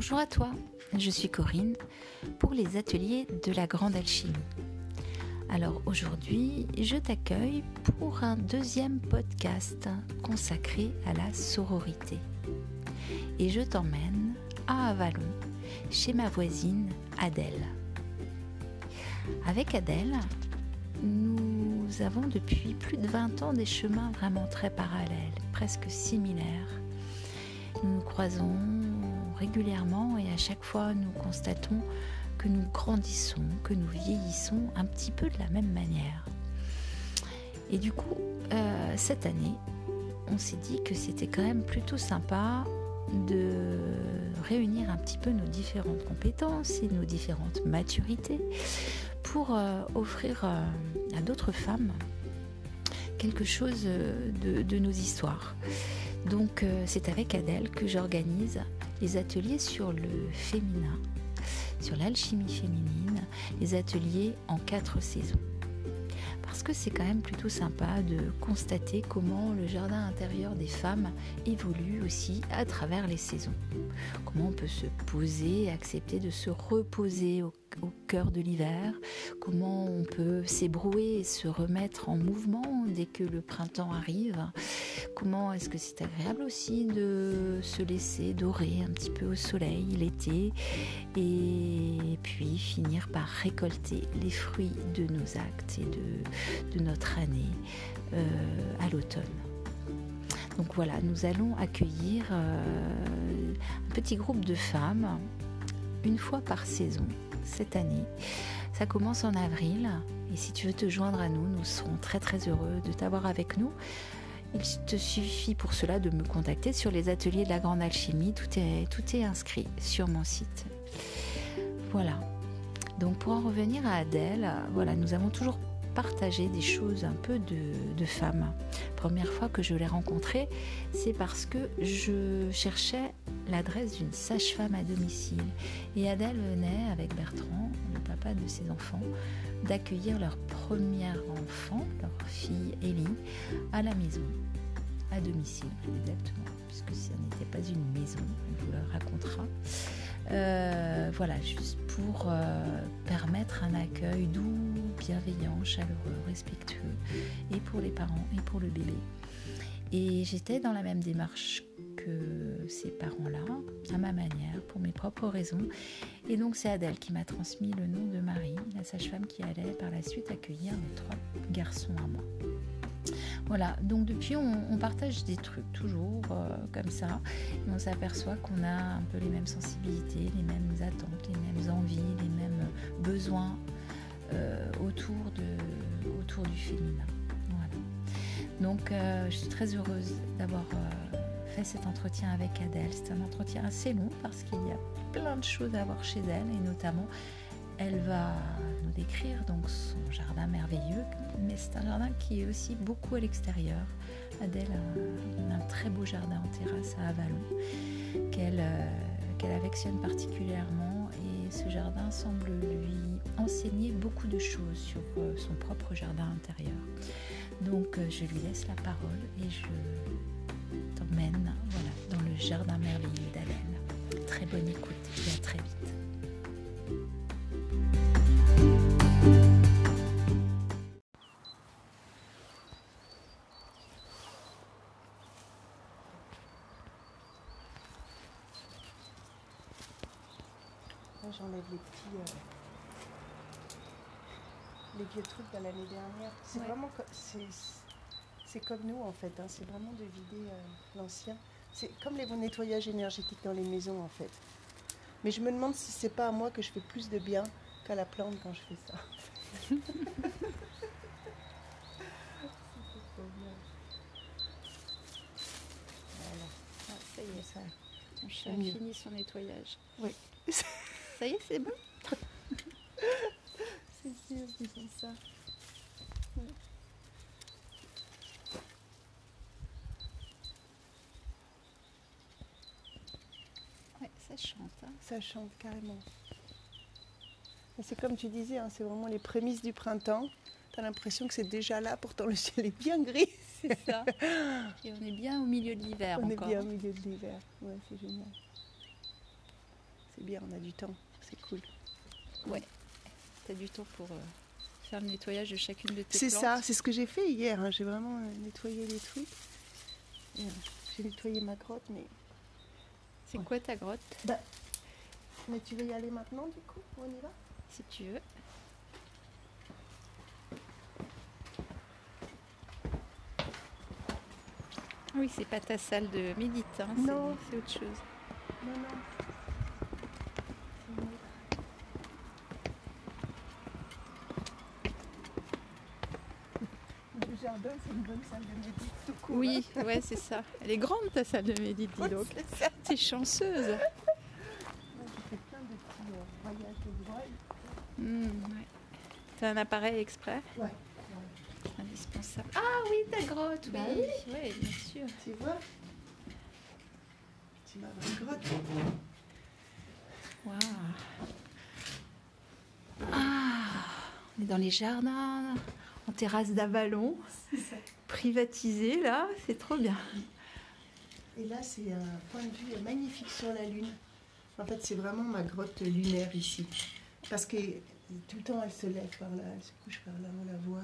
Bonjour à toi, je suis Corinne pour les ateliers de la grande alchimie. Alors aujourd'hui, je t'accueille pour un deuxième podcast consacré à la sororité. Et je t'emmène à Avalon, chez ma voisine Adèle. Avec Adèle, nous avons depuis plus de 20 ans des chemins vraiment très parallèles, presque similaires. Nous nous croisons régulièrement et à chaque fois nous constatons que nous grandissons, que nous vieillissons un petit peu de la même manière. Et du coup, euh, cette année, on s'est dit que c'était quand même plutôt sympa de réunir un petit peu nos différentes compétences et nos différentes maturités pour euh, offrir euh, à d'autres femmes quelque chose de, de nos histoires. Donc c'est avec Adèle que j'organise les ateliers sur le féminin, sur l'alchimie féminine, les ateliers en quatre saisons. Parce que c'est quand même plutôt sympa de constater comment le jardin intérieur des femmes évolue aussi à travers les saisons. Comment on peut se poser, accepter de se reposer au, au cœur de l'hiver, comment on peut s'ébrouer et se remettre en mouvement dès que le printemps arrive, comment est-ce que c'est agréable aussi de se laisser dorer un petit peu au soleil l'été et puis finir par récolter les fruits de nos actes et de, notre année euh, à l'automne. Donc voilà, nous allons accueillir euh, un petit groupe de femmes une fois par saison cette année. Ça commence en avril et si tu veux te joindre à nous, nous serons très très heureux de t'avoir avec nous. Il te suffit pour cela de me contacter sur les ateliers de la grande alchimie. Tout est, inscrit sur mon site. Voilà. Donc pour en revenir à Adèle, voilà, nous avons toujours partagé des choses un peu de, de femmes. Première fois que je l'ai rencontrée, c'est parce que je cherchais l'adresse d'une sage-femme à domicile. Et Adèle venait avec Bertrand, le papa de ses enfants, d'accueillir leur premier enfant, leur fille Ellie, à la maison, à domicile exactement, puisque ça n'était pas une maison, on vous le racontera. Euh, voilà, juste pour euh, permettre un accueil doux, bienveillant, chaleureux, respectueux, et pour les parents et pour le bébé. Et j'étais dans la même démarche ces parents-là, à ma manière, pour mes propres raisons. Et donc c'est Adèle qui m'a transmis le nom de Marie, la sage-femme qui allait par la suite accueillir mes trois garçons à moi. Voilà, donc depuis on, partage des trucs toujours euh, comme ça, on s'aperçoit qu'on a un peu les mêmes sensibilités, les mêmes attentes, les mêmes envies, les mêmes besoins euh, autour, de, autour du féminin. Donc euh, je suis très heureuse d'avoir cet entretien avec Adèle. C'est un entretien assez long parce qu'il y a plein de choses à voir chez elle et notamment elle va nous décrire donc son jardin merveilleux, mais c'est un jardin qui est aussi beaucoup à l'extérieur. Adèle a un, très beau jardin en terrasse à Avalon qu'elle euh, affectionne particulièrement et ce jardin semble lui enseigner beaucoup de choses sur euh, son propre jardin intérieur. Donc euh, je lui laisse la parole et je t'emmène voilà, dans le jardin merveilleux d'Adèle. Très bonne écoute et à très vite. j'enlève les petits. Euh, les vieux trucs de l'année dernière. C'est vraiment. C'est comme nous en fait. Hein. C'est vraiment de vider euh, l'ancien. C'est comme les bons nettoyages énergétiques dans les maisons en fait. Mais je me demande si c'est pas à moi que je fais plus de bien qu'à la plante quand je fais ça. Voilà. Ah, ça y est, ça. Mon chat a fini son nettoyage. Oui. Ça y est, c'est bon C'est sûr qu'ils font ça chante. Hein. Ça chante carrément. C'est comme tu disais, hein, c'est vraiment les prémices du printemps. Tu as l'impression que c'est déjà là, pourtant le ciel est bien gris. C'est ça. Et on est bien au milieu de l'hiver encore. On est bien au milieu de l'hiver. Ouais, c'est génial. C'est bien, on a du temps, c'est cool. Ouais. Tu as du temps pour euh, faire le nettoyage de chacune de tes C'est plantes. ça, c'est ce que j'ai fait hier. hein. J'ai vraiment euh, nettoyé les trucs. Euh, J'ai nettoyé ma grotte, mais... C'est quoi ta grotte? Mais tu veux y aller maintenant du coup? On y va? Si tu veux. Oui, c'est pas ta salle de médite, hein, c'est- Non. c'est autre chose. Non, non. Le jardin, c'est une bonne salle de médite tout court. Oui, ouais, c'est ça. Elle est grande ta salle de médite, dis hein. donc. T'es chanceuse. Moi, J'ai fait plein de petits euh, voyages de voile. Hmm, ouais. T'as un appareil exprès Ouais. Indispensable. Ah oui, ta grotte, Bah oui. Oui, bien sûr. Tu vois C'est ma vraie grotte. Waouh. Ah, on est dans les jardins, en terrasse d'Avalon, privatisé là, c'est trop bien. Et là, c'est un point de vue magnifique sur la Lune. En fait, c'est vraiment ma grotte lunaire ici. Parce que tout le temps, elle se lève par là, elle se couche par là, on la voit.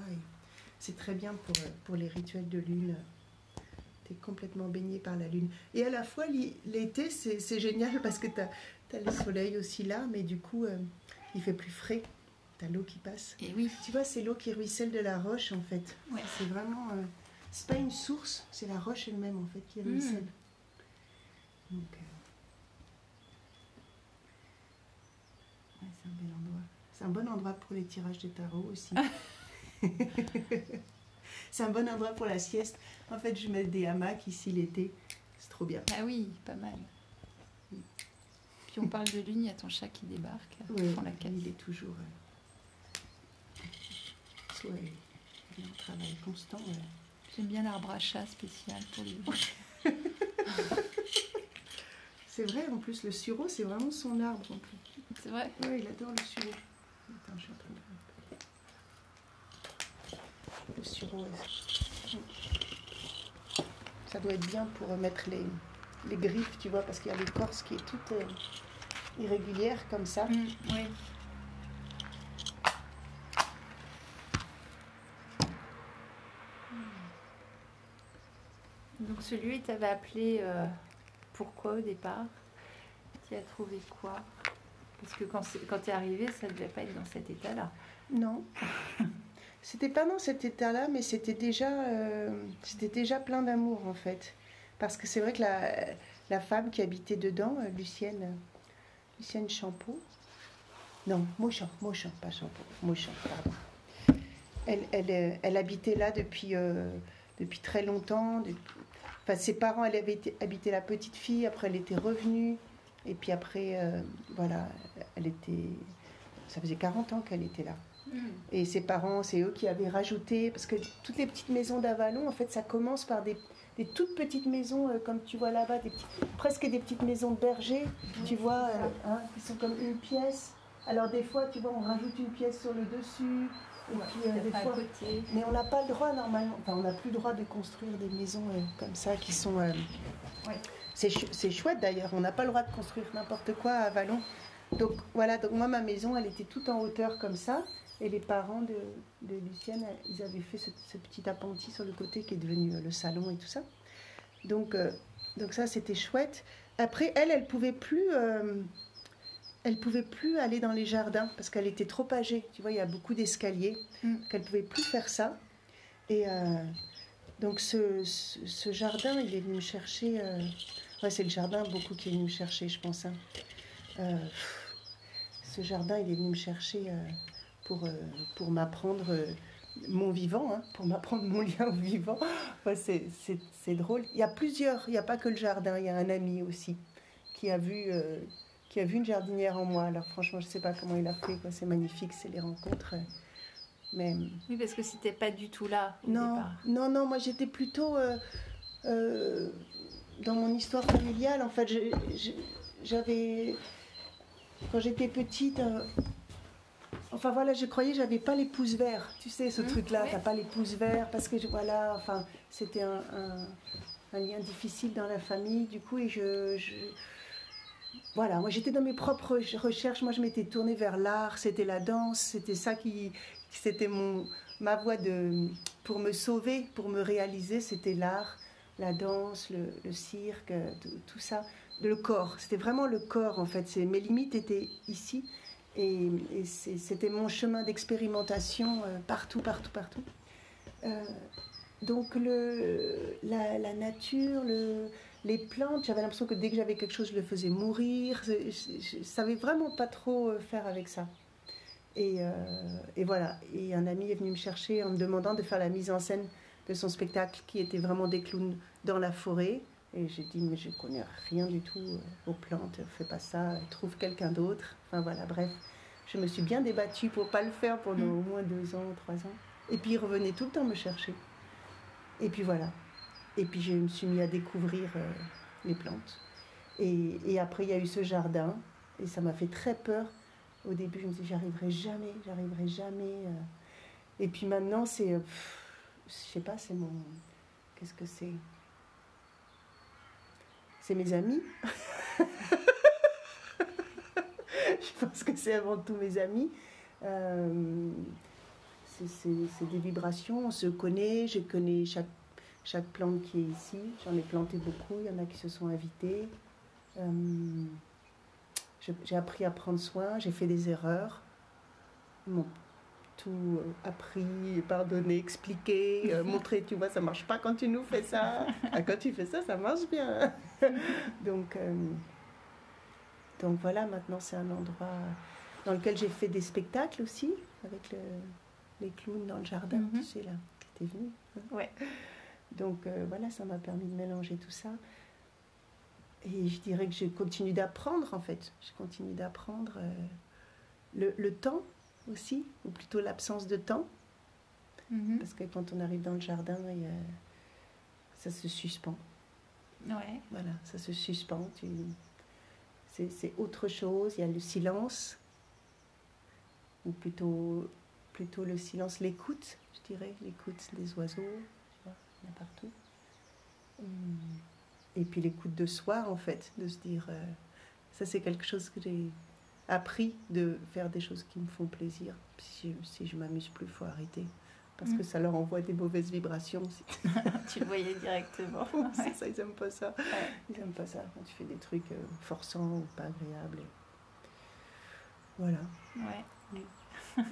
C'est très bien pour, euh, pour les rituels de Lune. Tu es complètement baigné par la Lune. Et à la fois, l'été, c'est c'est génial parce que tu as, le soleil aussi là, mais du coup, euh, il fait plus frais. Tu as l'eau qui passe. Et oui, Tu vois, c'est l'eau qui ruisselle de la roche en fait. Ouais. C'est vraiment. euh, c'est pas une source, c'est la roche elle-même en fait qui Mm. ruisselle. Donc. euh, ouais, c'est un bel endroit. C'est un bon endroit pour les tirages de tarot aussi. c'est un bon endroit pour la sieste. En fait, je mets des hamacs ici l'été. C'est trop bien. ah oui, pas mal. Puis on parle de lune, il y a ton chat qui débarque. Oui, Ils font la il est toujours. euh, soit il est en travail constant. ouais. J'aime bien l'arbre à chat spécial pour lui. C'est vrai, en plus, le sureau, c'est vraiment son arbre. En plus. C'est vrai? Ouais, il adore le sureau. Attends, je suis en train de... Le ça doit être bien pour mettre les, les griffes, tu vois, parce qu'il y a l'écorce qui est toute euh, irrégulière comme ça. Oui. Donc celui, t'avait appelé euh, pourquoi au départ? Tu as trouvé quoi? Parce que quand, tu es arrivé, ça ne devait pas être dans cet état-là. Non. C'était pas dans cet état-là, mais c'était déjà, euh, déjà plein d'amour en fait. Parce que c'est vrai que la, femme qui habitait dedans, euh, Lucienne, euh, Lucienne Champeau, non, Mauchamp, pas Champeau, Mauchamp, pardon. Elle, elle, elle habitait là depuis, depuis très longtemps. Enfin, ses parents, elle avait habité la petite fille, après elle était revenue. Et puis après, euh, voilà, elle était. Ça faisait 40 ans qu'elle était là. Et ses parents, c'est eux qui avaient rajouté, parce que toutes les petites maisons d'Avalon, en fait, ça commence par des, des toutes petites maisons, euh, comme tu vois là-bas, des presque des petites maisons de berger, tu vois, euh, hein, qui sont comme une pièce. Alors des fois, tu vois, on rajoute une pièce sur le dessus, et puis euh, des fois... côté. Mais on n'a pas le droit normalement, enfin on n'a plus le droit de construire des maisons euh, comme ça qui sont... euh, Ouais. C'est c'est chouette d'ailleurs, on n'a pas le droit de construire n'importe quoi à Vallon. Donc voilà, donc moi ma maison elle était toute en hauteur comme ça. Et les parents de, de Lucienne, ils avaient fait ce, ce petit appentis sur le côté qui est devenu euh, le salon et tout ça. Donc, euh, donc ça c'était chouette. Après elle, elle pouvait plus... euh, elle pouvait plus aller dans les jardins parce qu'elle était trop âgée. Tu vois, il y a beaucoup d'escaliers Mm. qu'elle pouvait plus faire ça. Et euh, donc ce, ce- ce jardin, il est venu me chercher. Ouais, c'est le jardin beaucoup qui est venu me chercher, je pense. hein. Euh, ce jardin, il est venu me chercher euh, pour, euh, pour m'apprendre mon vivant, hein, pour m'apprendre mon lien au vivant. Ouais, c'est, c'est- c'est drôle. Il y a plusieurs, il n'y a pas que le jardin, il y a un ami aussi qui a vu, qui a vu une jardinière en moi. Alors franchement, je ne sais pas comment il a fait, quoi. c'est magnifique, c'est les rencontres. Mais Oui, parce que c'était pas du tout là au non, départ. non, non, moi j'étais plutôt euh, dans mon histoire familiale. En fait, j'avais. Quand j'étais petite. euh, enfin voilà, je croyais que j'avais pas les pouces verts. Tu sais, ce Mhm, truc-là, ouais. t'as pas les pouces verts parce que voilà, enfin, c'était un, un- un lien difficile dans la famille. Du coup, et je. je voilà, moi j'étais dans mes propres recherches. Moi je m'étais tournée vers l'art, c'était la danse, c'était ça qui, c'était mon ma voie de pour me sauver, pour me réaliser, c'était l'art, la danse, le, cirque, tout, ça, le corps. C'était vraiment le corps en fait. Mes limites étaient ici et, c'était mon chemin d'expérimentation euh, partout, partout, partout. Euh, donc la, nature, le, les plantes, j'avais l'impression que dès que j'avais quelque chose, je le faisais mourir. Je, ne savais vraiment pas trop euh, faire avec ça. Euh, et, voilà. Et un ami est venu me chercher en me demandant de faire la mise en scène de son spectacle qui était vraiment des clowns dans la forêt. Et j'ai dit, mais je connais rien du tout euh, aux plantes, fais pas ça, trouve quelqu'un d'autre. Enfin voilà, bref. Je me suis bien débattue pour pas le faire pendant mm. au moins deux ans, trois ans. Et puis il revenait tout le temps me chercher. Et puis voilà. Et puis je me suis mis à découvrir euh, les plantes. Et, après, il y a eu ce jardin. Et ça m'a fait très peur. Au début, je me disais, j'arriverai jamais, j'arriverai jamais. Euh. Et puis maintenant, c'est. Euh, je sais pas, c'est mon. Qu'est-ce que c'est? C'est mes amis. je pense que c'est avant tout mes amis. c'est des vibrations, on se connaît, je connais chaque chaque plante qui est ici. J'en ai planté beaucoup, il y en a qui se sont invités. Euh, j'ai appris à prendre soin, j'ai fait des erreurs. Bon, tout euh, appris, pardonné, expliqué, euh, montré, tu vois, ça marche pas quand tu nous fais ça. Ah, quand tu fais ça, ça marche bien. donc, donc voilà, maintenant c'est un endroit dans lequel j'ai fait des spectacles aussi, avec les clowns dans le jardin, mm-hmm. tu sais, là, qui était venu. Ouais. Donc euh, voilà, ça m'a permis de mélanger tout ça. Et je dirais que je continue d'apprendre en fait. Je continue d'apprendre euh, le, temps aussi, ou plutôt l'absence de temps. Mhm. Parce que quand on arrive dans le jardin, ça se suspend. Ouais. Voilà, ça se suspend. C'est autre chose. Il y a le silence, ou plutôt, plutôt le silence, l'écoute, je dirais, l'écoute des oiseaux, partout. Et puis l'écoute de soi, en fait, de se dire, euh, ça c'est quelque chose que j'ai appris de faire des choses qui me font plaisir. Si, si je m'amuse plus, il faut arrêter. Parce que mm. ça leur envoie des mauvaises vibrations. tu le voyais directement. c'est ça, ils n'aiment pas ça. Ils n'aiment pas ça quand tu fais des trucs euh, forçants ou pas agréables. Voilà. Ouais.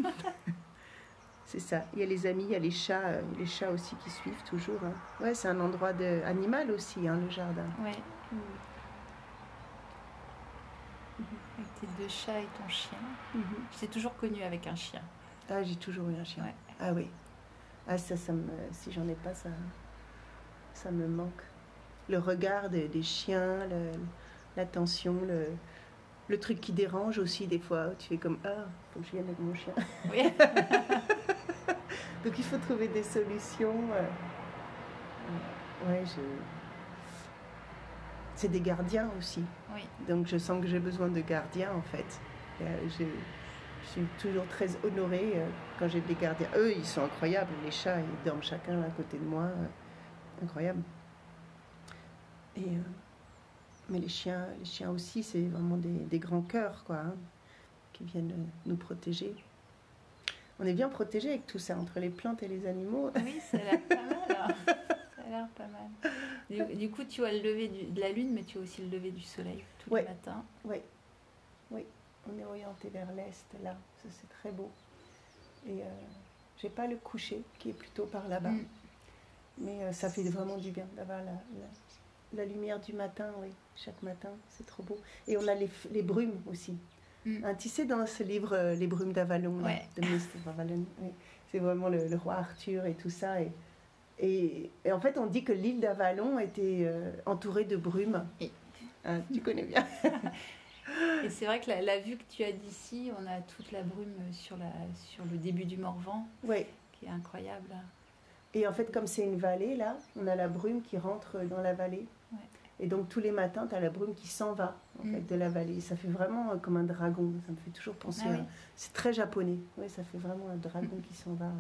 C'est ça. Il y a les amis, il y a les chats, euh, les chats aussi qui suivent toujours. Hein. Ouais, c'est un endroit de, animal aussi, hein, le jardin. Ouais. Avec chats et ton chien. Mm toujours connu avec un chien. Ah, j'ai toujours eu un chien. Ah oui. Ah ça, ça me, si j'en ai pas, ça, ça me manque. Le regard des, chiens, l'attention, le, le truc qui dérange aussi des fois. Tu fais comme ah, faut que je vienne avec mon chien. Oui. Donc il faut trouver des solutions. Euh, ouais, je... C'est des gardiens aussi. Oui. Donc je sens que j'ai besoin de gardiens en fait. Euh, je, suis toujours très honorée euh, quand j'ai des gardiens. Eux, ils sont incroyables. Les chats, ils dorment chacun à côté de moi. Incroyable. Et, mais les chiens, les chiens aussi, c'est vraiment des, grands cœurs, quoi, hein, qui viennent nous protéger on est bien protégé avec tout ça, entre les plantes et les animaux. Oui, ça a l'air pas mal. Hein. Ça a l'air pas mal. Du, coup, tu as le lever de la lune, mais tu as aussi le lever du soleil tous les matins. Oui, oui. On est orienté vers l'est, là. Ça, c'est très beau. Et euh, j'ai pas le coucher, qui est plutôt par là-bas. Mm. Mais euh, ça fait vraiment du bien d'avoir la, la, lumière du matin, oui. Chaque matin, c'est trop beau. Et on a les, les brumes aussi. Mm. Un tissé dans ce livre euh, Les brumes d'Avalon, de C'est vraiment le, roi Arthur et tout ça. Et, et, en fait, on dit que l'île d'Avalon était euh, entourée de brumes. Ah, tu connais bien. et c'est vrai que la, vue que tu as d'ici, on a toute la brume sur, la, sur le début du Morvan, qui est incroyable. Et en fait, comme c'est une vallée, là, on a la brume qui rentre dans la vallée. Et donc tous les matins, tu as la brume qui s'en va en mm. fait, de la vallée. Ça fait vraiment euh, comme un dragon. Ça me fait toujours penser ah à... C'est très japonais. Oui, ça fait vraiment un dragon qui s'en va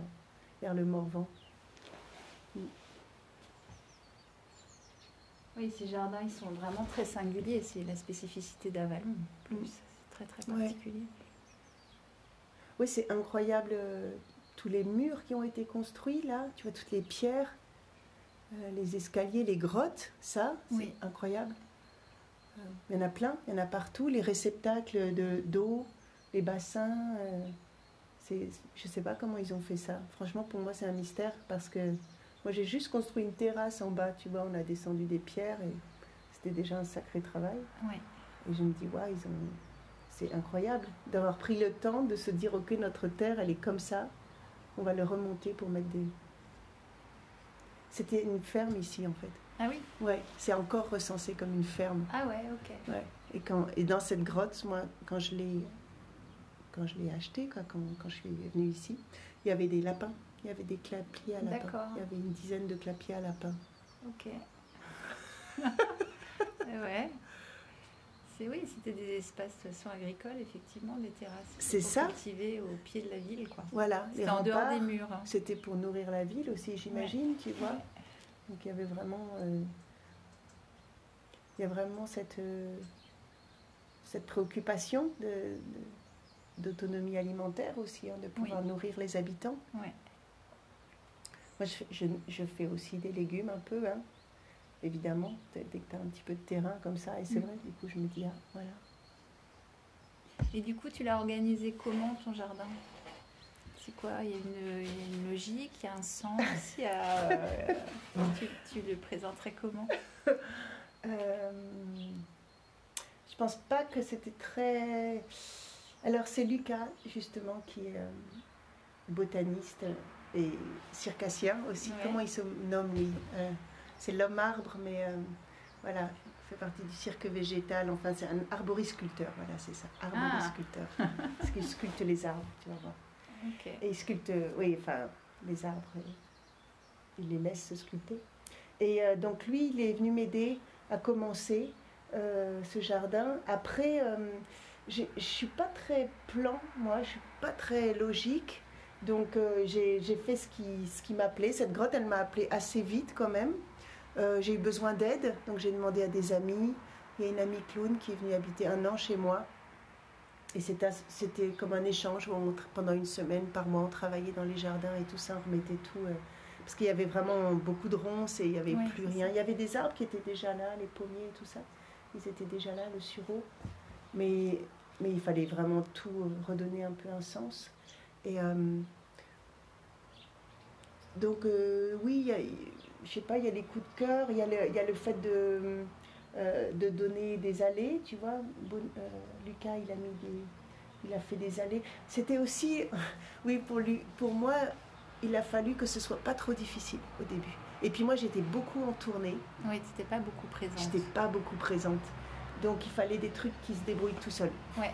vers le Morvan. Mm. Oui, ces jardins, ils sont vraiment très singuliers. C'est la spécificité d'Avalon. Plus, Mm. c'est très très Ouais. particulier. Oui, c'est incroyable, euh, tous les murs qui ont été construits là, tu vois, toutes les pierres, euh, les escaliers, les grottes, ça, c'est Oui. incroyable. Euh, Il y en a plein, il y en a partout, les réceptacles de- d'eau, les bassins. c'est, je ne sais pas comment ils ont fait ça. Franchement, pour moi, c'est un mystère parce que moi, j'ai juste construit une terrasse en bas, tu vois, on a descendu des pierres et c'était déjà un sacré travail. Ouais. Et je me dis, ouais, ils ont... c'est incroyable d'avoir pris le temps de se dire, ok, notre terre, elle est comme ça, on va le remonter pour mettre des... C'était une ferme ici, en fait. Ah oui? Ouais, c'est encore recensé comme une ferme. Ah ouais, ok. Ouais. Et, quand... et dans cette grotte, moi, quand je l'ai, quand je l'ai acheté, quoi, quand, quand je suis venue ici, il y avait des lapins. Il y avait des clapiers à lapins. D'accord. Il y avait une dizaine de clapiers à lapins. Ok. ouais. C'est oui, c'était des espaces de façon agricoles, effectivement, les terrasses. C'est ça. Cultiver au pied de la ville, quoi. Voilà, C'était en dehors des murs. hein. C'était pour nourrir la ville aussi, j'imagine, tu vois. Ouais. Donc il y avait vraiment, euh, il y a vraiment cette, euh, cette préoccupation de- de- d'autonomie alimentaire aussi, hein, de pouvoir nourrir les habitants. Ouais. Moi, je, fais- je, je fais aussi des légumes un peu, hein, évidemment, dès que tu as un petit peu de terrain comme ça. Et c'est Mm. vrai, du coup, je me dis, ah, voilà. Et du coup, tu l'as organisé comment ton jardin? C'est quoi? Il y, a une, il y a une logique, il y a un sens, il y a, euh, tu, tu le présenterais comment? Euh, je pense pas que c'était très. Alors c'est Lucas justement qui est euh, botaniste et circassien aussi. Ouais. Comment il se nomme lui Euh, C'est l'homme arbre, mais euh, voilà, il fait partie du cirque végétal. Enfin, c'est un arboriculteur. Voilà, c'est ça, arboriculteur. Parce qu'il sculpte les arbres, tu vas voir. Et il sculpte, oui, enfin, les arbres, euh, il les laisse se sculpter. Et euh, donc lui, il est venu m'aider à commencer ce jardin. Après, je suis pas très plan, moi, je suis pas très logique. Donc euh, j'ai fait ce qui, ce qui m'appelait. Cette grotte, elle m'a appelé assez vite quand même. Euh, j'ai eu besoin d'aide, donc j'ai demandé à des amis. Il y a une amie clown qui est venue habiter un an chez moi. Et c'était comme un échange où on pendant une semaine par mois, on travaillait dans les jardins et tout ça, on remettait tout. euh, parce qu'il y avait vraiment beaucoup de ronces et il n'y avait plus rien. ça. Il y avait des arbres qui étaient déjà là, les pommiers et tout ça. Ils étaient déjà là, le sureau. Mais, mais il fallait vraiment tout redonner un peu un sens. Et euh, donc, euh, oui, y a- je sais pas, il y a les coups de cœur, il y a le, il y a le fait de, euh, de donner des allées, tu vois. Bon- euh, Lucas, il a mis des, il a fait des allées. C'était aussi, oui, pour lui, pour moi, il a fallu que ce soit pas trop difficile au début. Et puis moi, j'étais beaucoup en tournée, Oui, tu n'étais pas beaucoup présente. j'étais pas beaucoup présente. Donc il fallait des trucs qui se débrouillent tout seuls. Ouais.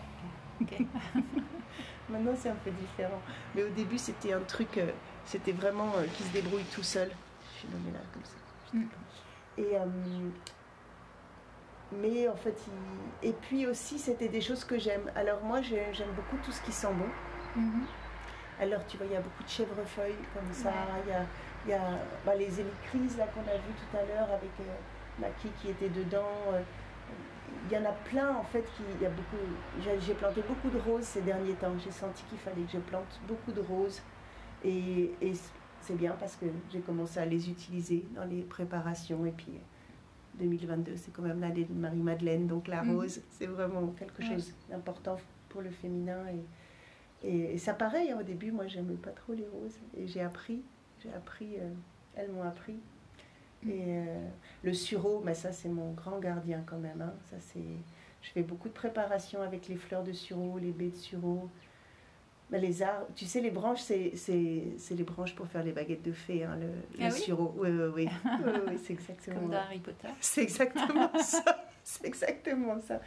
Ok. Maintenant, c'est un peu différent. Mais au début, c'était un truc, euh, c'était vraiment euh, qui se débrouille tout seul. Je suis nommée là comme ça. Mm. Et, euh, mais en fait, il- et puis aussi, c'était des choses que j'aime. Alors moi, j'ai- j'aime beaucoup tout ce qui sent bon. Mhm. Alors, tu vois, il y a beaucoup de chèvrefeuilles comme ça. Ouais. Il y a, y a bah, les hélicrises là qu'on a vu tout à l'heure avec Maki qui était dedans. Il y en a plein en fait. Qui, il y a beaucoup. J'ai, planté beaucoup de roses ces derniers temps. J'ai senti qu'il fallait que je plante beaucoup de roses. Et, et c'est bien parce que j'ai commencé à les utiliser dans les préparations. Et puis 2022, c'est quand même l'année de Marie-Madeleine. Donc la Mhm. rose, c'est vraiment quelque Ouais. chose d'important pour le féminin. Et, et, et ça pareil, hein, au début, moi j'aimais pas trop les roses. Et j'ai appris, j'ai appris, euh, elles m'ont appris. Et euh, le sureau, mais ça c'est mon grand gardien quand même. hein. Ça, c'est... Je fais beaucoup de préparation avec les fleurs de sureau, les baies de sureau. Mais les arbres, tu sais, les branches, c'est, c'est, c'est les branches pour faire les baguettes de fée, hein, le, le Ah oui? sureau. Oui, oui, oui. Oui, oui, c'est exactement Comme dans Harry Potter. c'est exactement ça. C'est exactement ça.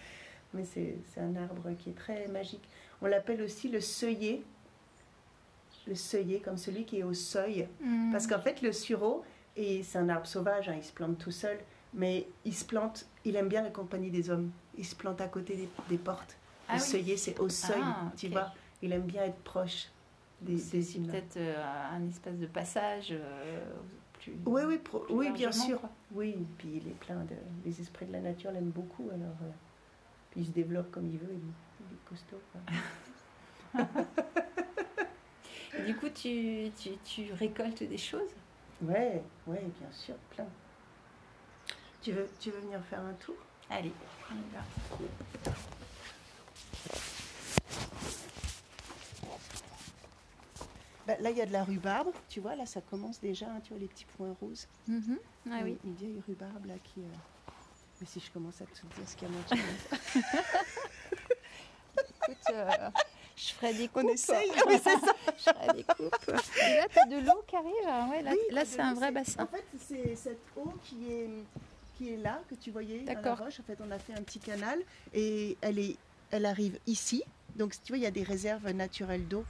Mais c'est c'est un arbre qui est très magique. On l'appelle aussi le seuillet. Le seuillet, comme celui qui est au seuil. Mhm. Parce qu'en fait, le sureau, et c'est un arbre sauvage, hein, il se plante tout seul, mais il se plante, il aime bien la compagnie des hommes. Il se plante à côté des, des portes. Ah le oui. seuillet, c'est au seuil, Ah, tu vois. Il aime bien être proche des, C'est des humains. peut-être euh, un espace de passage euh, plus. Oui, oui, pro- plus oui bien sûr. quoi. Oui, puis il est plein de. Les esprits de la nature l'aiment beaucoup, alors. euh, puis il se développe comme il veut, il est, il est costaud. quoi. Et du coup, tu, tu, tu récoltes des choses? Ouais, ouais, bien sûr, plein. Tu veux, tu veux venir faire un tour? Allez, on y va. Bah, Là, il y a de la rhubarbe, tu vois, là, ça commence déjà, hein, tu vois, les petits points roses. Mhm. Ah oui. Une, vieille rhubarbe, là, qui. euh, Mais si je commence à te dire ce qu'il y a manger. Écoute, euh, je ferai des coupes. On essaye Oui, c'est ça. je ferai des coupes. Et là, tu as de l'eau qui arrive. hein, Ouais, là, Oui, là c'est un vrai bassin. En fait, c'est cette eau qui est, qui est là, que tu voyais dans la roche. En fait, on a fait un petit canal et elle, est, elle arrive ici. Donc, tu vois, il y a des réserves naturelles d'eau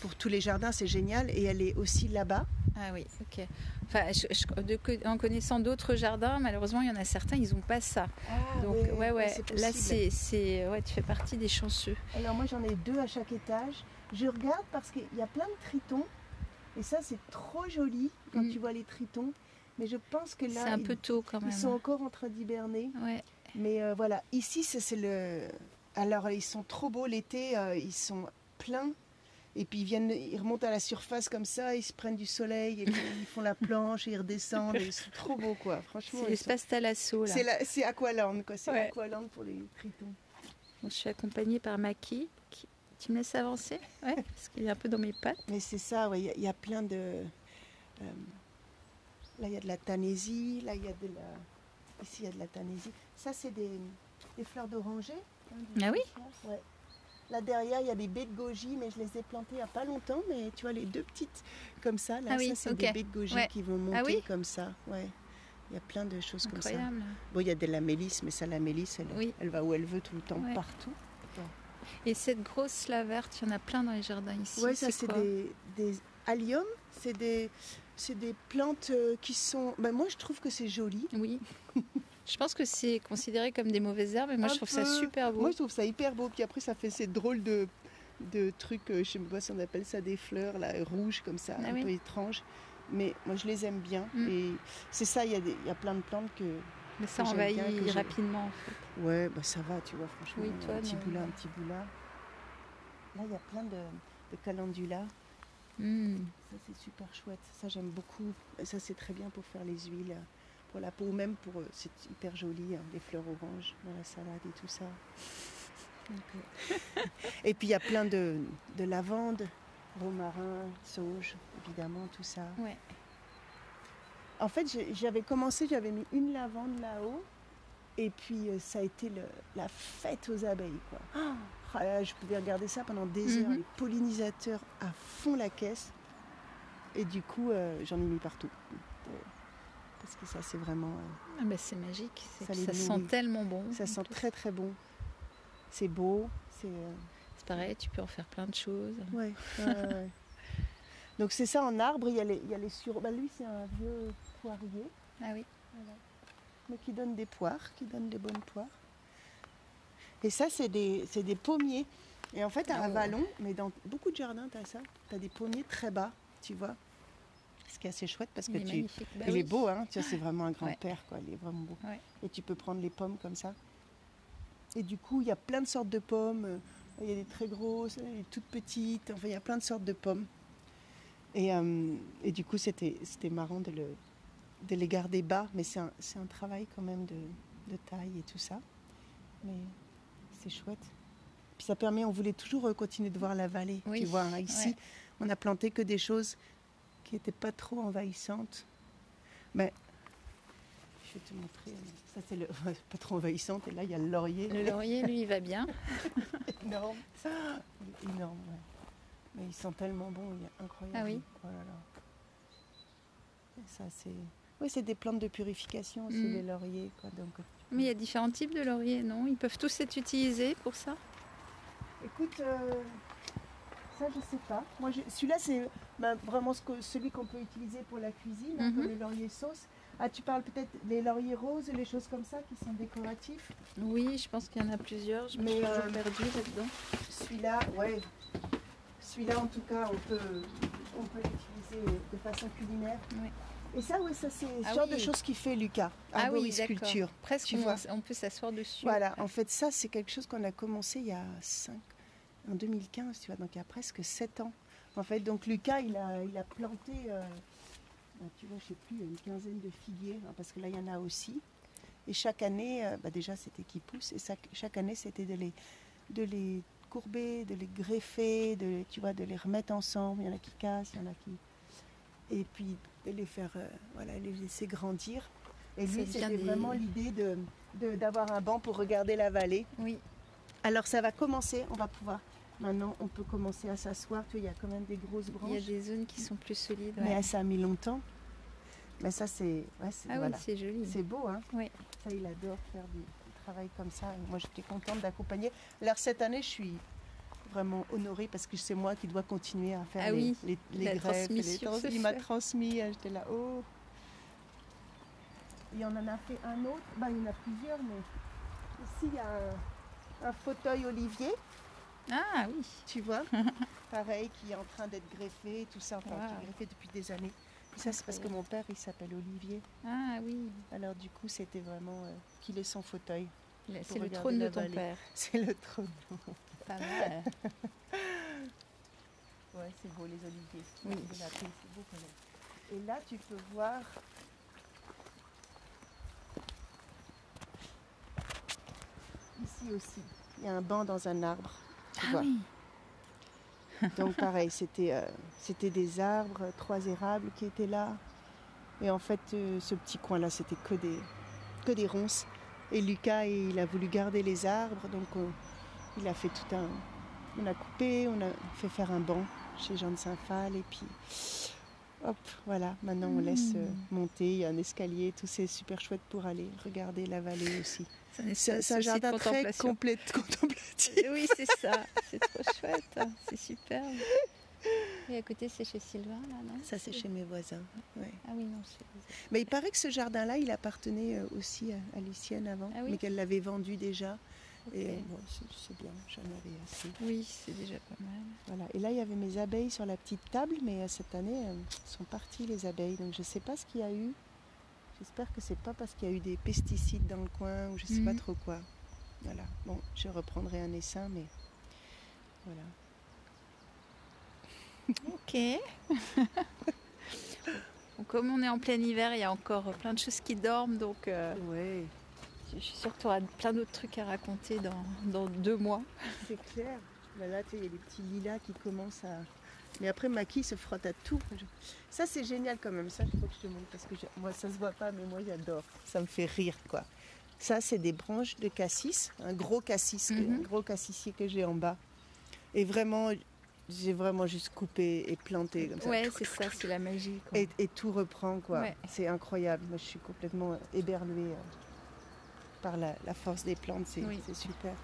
pour tous les jardins, c'est génial. Et elle est aussi là-bas. Ah oui, ok. Enfin, je- je- de co- en connaissant d'autres jardins, malheureusement, il y en a certains, ils n'ont pas ça. Donc, ouais, ouais. Là, c'est, ouais, tu fais partie des chanceux. Alors, moi, j'en ai deux à chaque étage. Je regarde parce qu'il y a plein de tritons. Et ça, c'est trop joli quand Mm. tu vois les tritons. Mais je pense que là, c'est un ils, peu tôt quand même. ils sont encore en train d'hiberner. Ouais. Mais euh, voilà, ici, c'est le. Alors, ils sont trop beaux l'été, euh, ils sont pleins. Et puis, ils, viennent, ils remontent à la surface comme ça, ils se prennent du soleil, et puis ils font la planche, et ils redescendent. c'est trop beau, quoi. Franchement, C'est ils sont- l'espace Talasso, là. c'est la- c'est Aqualand, quoi. C'est Ouais. Aqualand pour les tritons. Donc, je suis accompagnée par Maki. qui- Tu me laisses avancer Ouais, parce qu'il est un peu dans mes pattes. Mais c'est ça, ouais, il y a- il y, a plein de. euh, là, il y a de la tanésie, là, il y a de la. Ici, il y a de la tanésie. Ça, c'est des, des fleurs d'oranger. hein, Ah oui ouais. Là, derrière, il y a des baies de goji, mais je les ai plantées il n'y a pas longtemps. Mais tu vois, les deux petites comme ça, là, Ah oui, ça, c'est des baies de goji Ouais. qui vont monter Ah oui comme ça. Ouais. Il y a plein de choses comme ça. Incroyable. Bon, il y a de la mélisse, mais ça, la mélisse, elle, Oui. elle va où elle veut tout le temps, Ouais. partout. Et cette grosse la verte, il y en a plein dans les jardins ici. Oui, ça c'est des alliums, c'est des, c'est des plantes euh, qui sont. Ben, moi je trouve que c'est joli. Oui. je pense que c'est considéré comme des mauvaises herbes, et moi Un je trouve ça super beau. Moi je trouve ça hyper beau. Puis après ça fait ces drôles de, de trucs, euh, je sais pas si on appelle ça des fleurs là, rouges comme ça, Ah un oui. peu étranges. Mais moi je les aime bien. Mm. Et c'est ça, il y, a des- il y a plein de plantes que. Mais ça que envahit bien, rapidement en fait. Ouais, bah ça va, tu vois, franchement. Oui, toi, un petit là, un petit bout là. Là il y a plein de, de calendula. Hmm. Ça, c'est super chouette. Ça, j'aime beaucoup. Ça, c'est très bien pour faire les huiles, pour la peau, ou même pour. euh, C'est hyper joli, hein, les fleurs oranges dans la salade et tout ça. Donc, euh, et puis, il y a plein de, de lavande, romarin, sauge, évidemment, tout ça. Ouais. En fait, j'avais commencé, j'avais mis une lavande là-haut. Et puis, euh, ça a été le- la fête aux abeilles, quoi. Ah là, je pouvais regarder ça pendant des heures, Mhm. les pollinisateurs à fond la caisse. Et du coup, euh, j'en ai mis partout. Parce que ça, c'est vraiment. euh, Ah bah, c'est magique, Ça sent tellement bon. ça en sent très très bon. C'est beau. C'est. euh, C'est pareil, tu peux en faire plein de choses. ouais. Donc, c'est ça en arbre. Il y a les, il y a les sur... bah, lui, c'est un vieux poirier. Ah oui. mais qui donne des poires, qui donne des bonnes poires. Et ça, c'est des, des pommiers. Et en fait, à Oh. Avalon, mais dans beaucoup de jardins, tu as ça. Tu as des pommiers très bas, tu vois. Ce qui est assez chouette parce que Il est tu. Bah il oui. est beau, hein. Tu vois, c'est vraiment un grand-père, quoi. Il est vraiment beau. Ouais. Et tu peux prendre les pommes comme ça. Et du coup, il y a plein de sortes de pommes. Euh, Il y a des très grosses, des toutes petites. Enfin, il y a plein de sortes de pommes. Et, euh, et du coup, c'était c'était marrant de, le, de les garder bas. Mais c'est un, c'est un travail quand même de, de taille et tout ça. Mais c'est chouette. Puis ça permet, on voulait toujours euh, continuer de voir la vallée. Oui, Tu vois, hein, ici, ouais. on a planté que des choses qui n'étaient pas trop envahissantes. Mais je vais te montrer. Ça, c'est le pas trop envahissante. Et là, il y a le laurier. Le laurier, lui, il va bien. énorme. Il est énorme, ouais. Mais ils sont tellement bons, il est incroyable. Ah oui Oh là là. Et ça, c'est. Oui, c'est des plantes de purification aussi, Mm. les lauriers. Quoi. Donc, Mais il y a différents types de lauriers, non? Ils peuvent tous être utilisés pour ça? Écoute, euh, ça, je sais pas. Moi, je- celui-là, c'est bah, vraiment ce que- celui qu'on peut utiliser pour la cuisine, peu Mhm. le laurier sauce. Ah, tu parles peut-être des lauriers roses, les choses comme ça qui sont décoratifs. Oui, je pense qu'il y en a plusieurs. Je Mais, toujours euh, perdue là-dedans. Celui-là, ouais. Celui-là, en tout cas, on peut, on peut l'utiliser de façon culinaire. Oui. Et ça, oui, ça c'est Ah le genre oui. de choses qu'il fait Lucas. Ah oui, d'accord. Presque, tu on, vois. on peut s'asseoir dessus. Voilà, en fait, ça, c'est quelque chose qu'on a commencé il y a 5, en 2015, tu vois, donc il y a presque 7 ans. En fait, donc Lucas, il a, il a planté, euh, bah, tu vois, je sais plus, une quinzaine de figuiers, hein, parce que là, il y en a aussi. Et chaque année, euh, bah, déjà, c'était qu'ils poussent, et chaque, chaque année, c'était de les, de les courber, de les greffer, de, tu vois, de les remettre ensemble. Il y en a qui cassent, il y en a qui... Et puis, de les faire, euh, voilà, les laisser grandir. Et lui, c'était des- vraiment l'idée de- d'avoir un banc pour regarder la vallée. Oui. Alors ça va commencer, on va pouvoir. Maintenant, on peut commencer à s'asseoir. Tu vois, il y a quand même des grosses Il y a branches. des zones qui sont plus solides. Mais ça a mis longtemps. Mais ça, c'est. Ouais, Ah voilà. oui, c'est joli. C'est beau, hein Oui. Ça, il adore faire du, travail comme ça. Et moi, j'étais contente d'accompagner. Alors cette année, je suis vraiment honorée parce que c'est moi qui dois continuer à faire Ah les, oui, les, les la greffes. et les transmission trans- se il m'a transmis. hein, J'étais là, oh. Et on en a fait un autre. Bah, il y en a plusieurs, mais ici, il y a un, un fauteuil olivier. Ah oui. tu vois, pareil, qui est en train d'être greffé, tout ça, enfin, qui Wow. est greffé depuis des années. Et ça, c'est parce que mon père, il s'appelle Olivier. Ah oui. Alors, du coup, c'était vraiment euh, qu'il ait son fauteuil. C'est le trône de ton vallée. père. C'est le trône. Pas mal. Ouais, c'est beau, les oliviers. Oui. De c'est beau quand même. Et là, tu peux voir. Ici aussi, il y a un banc dans un arbre. Tu Ah vois. oui. Donc pareil, c'était euh, c'était des arbres, trois érables qui étaient là. Et en fait, euh, ce petit coin-là, c'était que des, que des ronces. Et Lucas, il a voulu garder les arbres, donc on- il a fait tout un... On a coupé, on a fait faire un banc chez Jean de Saint-Phal, et puis hop, voilà, maintenant on laisse euh, Mm. monter, il y a un escalier, tout c'est super chouette pour aller regarder la vallée aussi. C'est un, jardin très complet, contemplatif. Oui, c'est ça. C'est trop chouette. C'est superbe. Et à côté, c'est chez Sylvain, là, non? Ça, c'est chez mes voisins. ouais. Ah oui, non. Mais il paraît que ce jardin-là, il appartenait euh, aussi à, à Lucienne avant, Ah oui? mais qu'elle l'avait vendu déjà. Et bon, c'est- bien, j'en avais assez. Oui, c'est déjà pas mal. Voilà. Et là, il y avait mes abeilles sur la petite table, mais euh, cette année, euh, sont parties les abeilles. Donc je ne sais pas ce qu'il y a eu. J'espère que c'est pas parce qu'il y a eu des pesticides dans le coin ou je sais pas Mhm. trop quoi. Voilà. Bon, je reprendrai un essaim, mais voilà. Ok. Comme on est en plein hiver, il y a encore plein de choses qui dorment, donc euh, Ouais, je suis sûre que tu auras plein d'autres trucs à raconter dans, dans deux mois. c'est clair. Là, là, tu il y a des petits lilas qui commencent à. Mais après, Maki se frotte à tout. Je- Ça, c'est génial quand même. Ça, il faut que je te montre parce que je- moi, ça se voit pas, mais moi, j'adore. Ça me fait rire, quoi. Ça, c'est des branches de cassis, un gros cassis, Mhm. un gros cassissier que j'ai en bas. Et vraiment, j'ai vraiment juste coupé et planté comme ça. Ouais, c'est ça, c'est la magie. quoi. Et, et tout reprend, quoi. Ouais. C'est incroyable. Moi, je suis complètement éberluée euh, par la, la force des plantes. C'est Oui. super.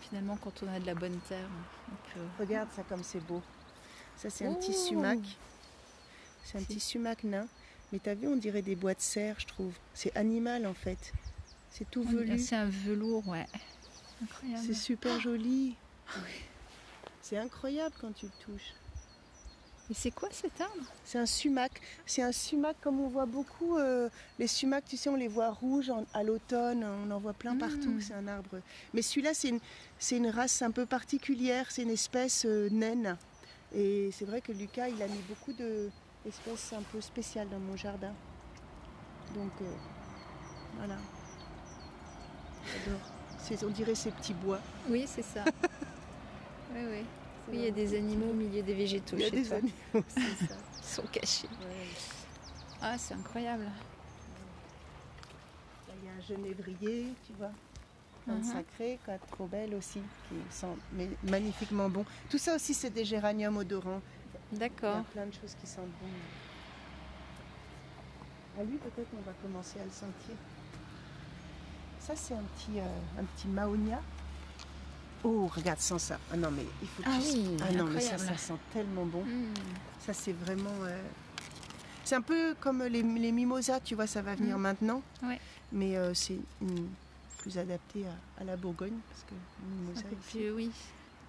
Finalement, quand on a de la bonne terre, on peut. Regarde ça comme c'est beau. Ça c'est un petit sumac. C'est un petit sumac nain. Mais t'as vu, on dirait des bois de serre, je trouve. C'est animal en fait. C'est tout velu. C'est un velours, ouais. Incroyable. C'est super joli. C'est incroyable quand tu le touches. Et c'est quoi cet arbre C'est un sumac. C'est un sumac comme on voit beaucoup. euh, les sumacs, tu sais, on les voit rouges en- à l'automne. On en voit plein partout. Mm. C'est un arbre. Mais celui-là, c'est une, race un peu particulière. C'est une espèce euh, naine. Et c'est vrai que Lucas, il a mis beaucoup d'espèces un peu spéciales dans mon jardin. Donc, euh, voilà. J'adore. On dirait ces petits bois. Oui, c'est ça. oui, oui. Oui, il y a des animaux au milieu des végétaux Il y a chez des toi. animaux, c'est ça. Ils sont cachés. Ouais. Ah, c'est incroyable. Là, Il y a un genévrier, tu vois. Un Mhm. sacré, quoi, trop belle aussi, qui sent mais magnifiquement bon. Tout ça aussi, c'est des géraniums odorants. Il y a D'accord. plein de choses qui sentent bon. À lui, peut-être on va commencer à le sentir. Ça, c'est un petit, euh, un petit maonia. Oh, regarde, sans ça. Ah non, mais il faut que Ah tu- oui, Ah non, mais ça, ça sent tellement bon. Hmm. Ça, c'est vraiment. euh, C'est un peu comme les, les mimosas, tu vois, ça va venir Mhm. maintenant. Ouais. Mais euh, c'est une- plus adapté à, à la Bourgogne, parce que mimosa ici. oui.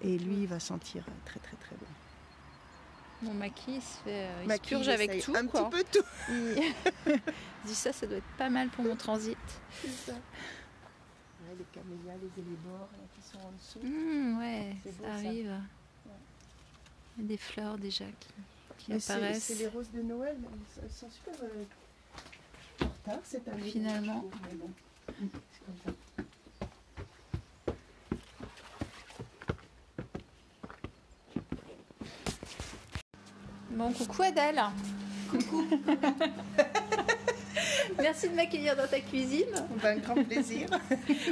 Et lui, il va sentir euh, très, très, très bon. Mon maquis se fait, il se purge avec tout. Un quoi. petit peu tout. Il il dit ça, ça doit être pas mal pour mon transit. C'est ça. Ouais, les camélias, les élébores là, qui sont en dessous. Hum, ouais, ça beau, ça. arrive. Il y a des fleurs déjà qui, apparaissent. c'est les roses de Noël, elles sont- elles sont super euh, en retard cette année. Finalement. c'est comme ça. Bon, coucou Adèle. Coucou. Merci de m'accueillir dans ta cuisine. Ben, un grand plaisir.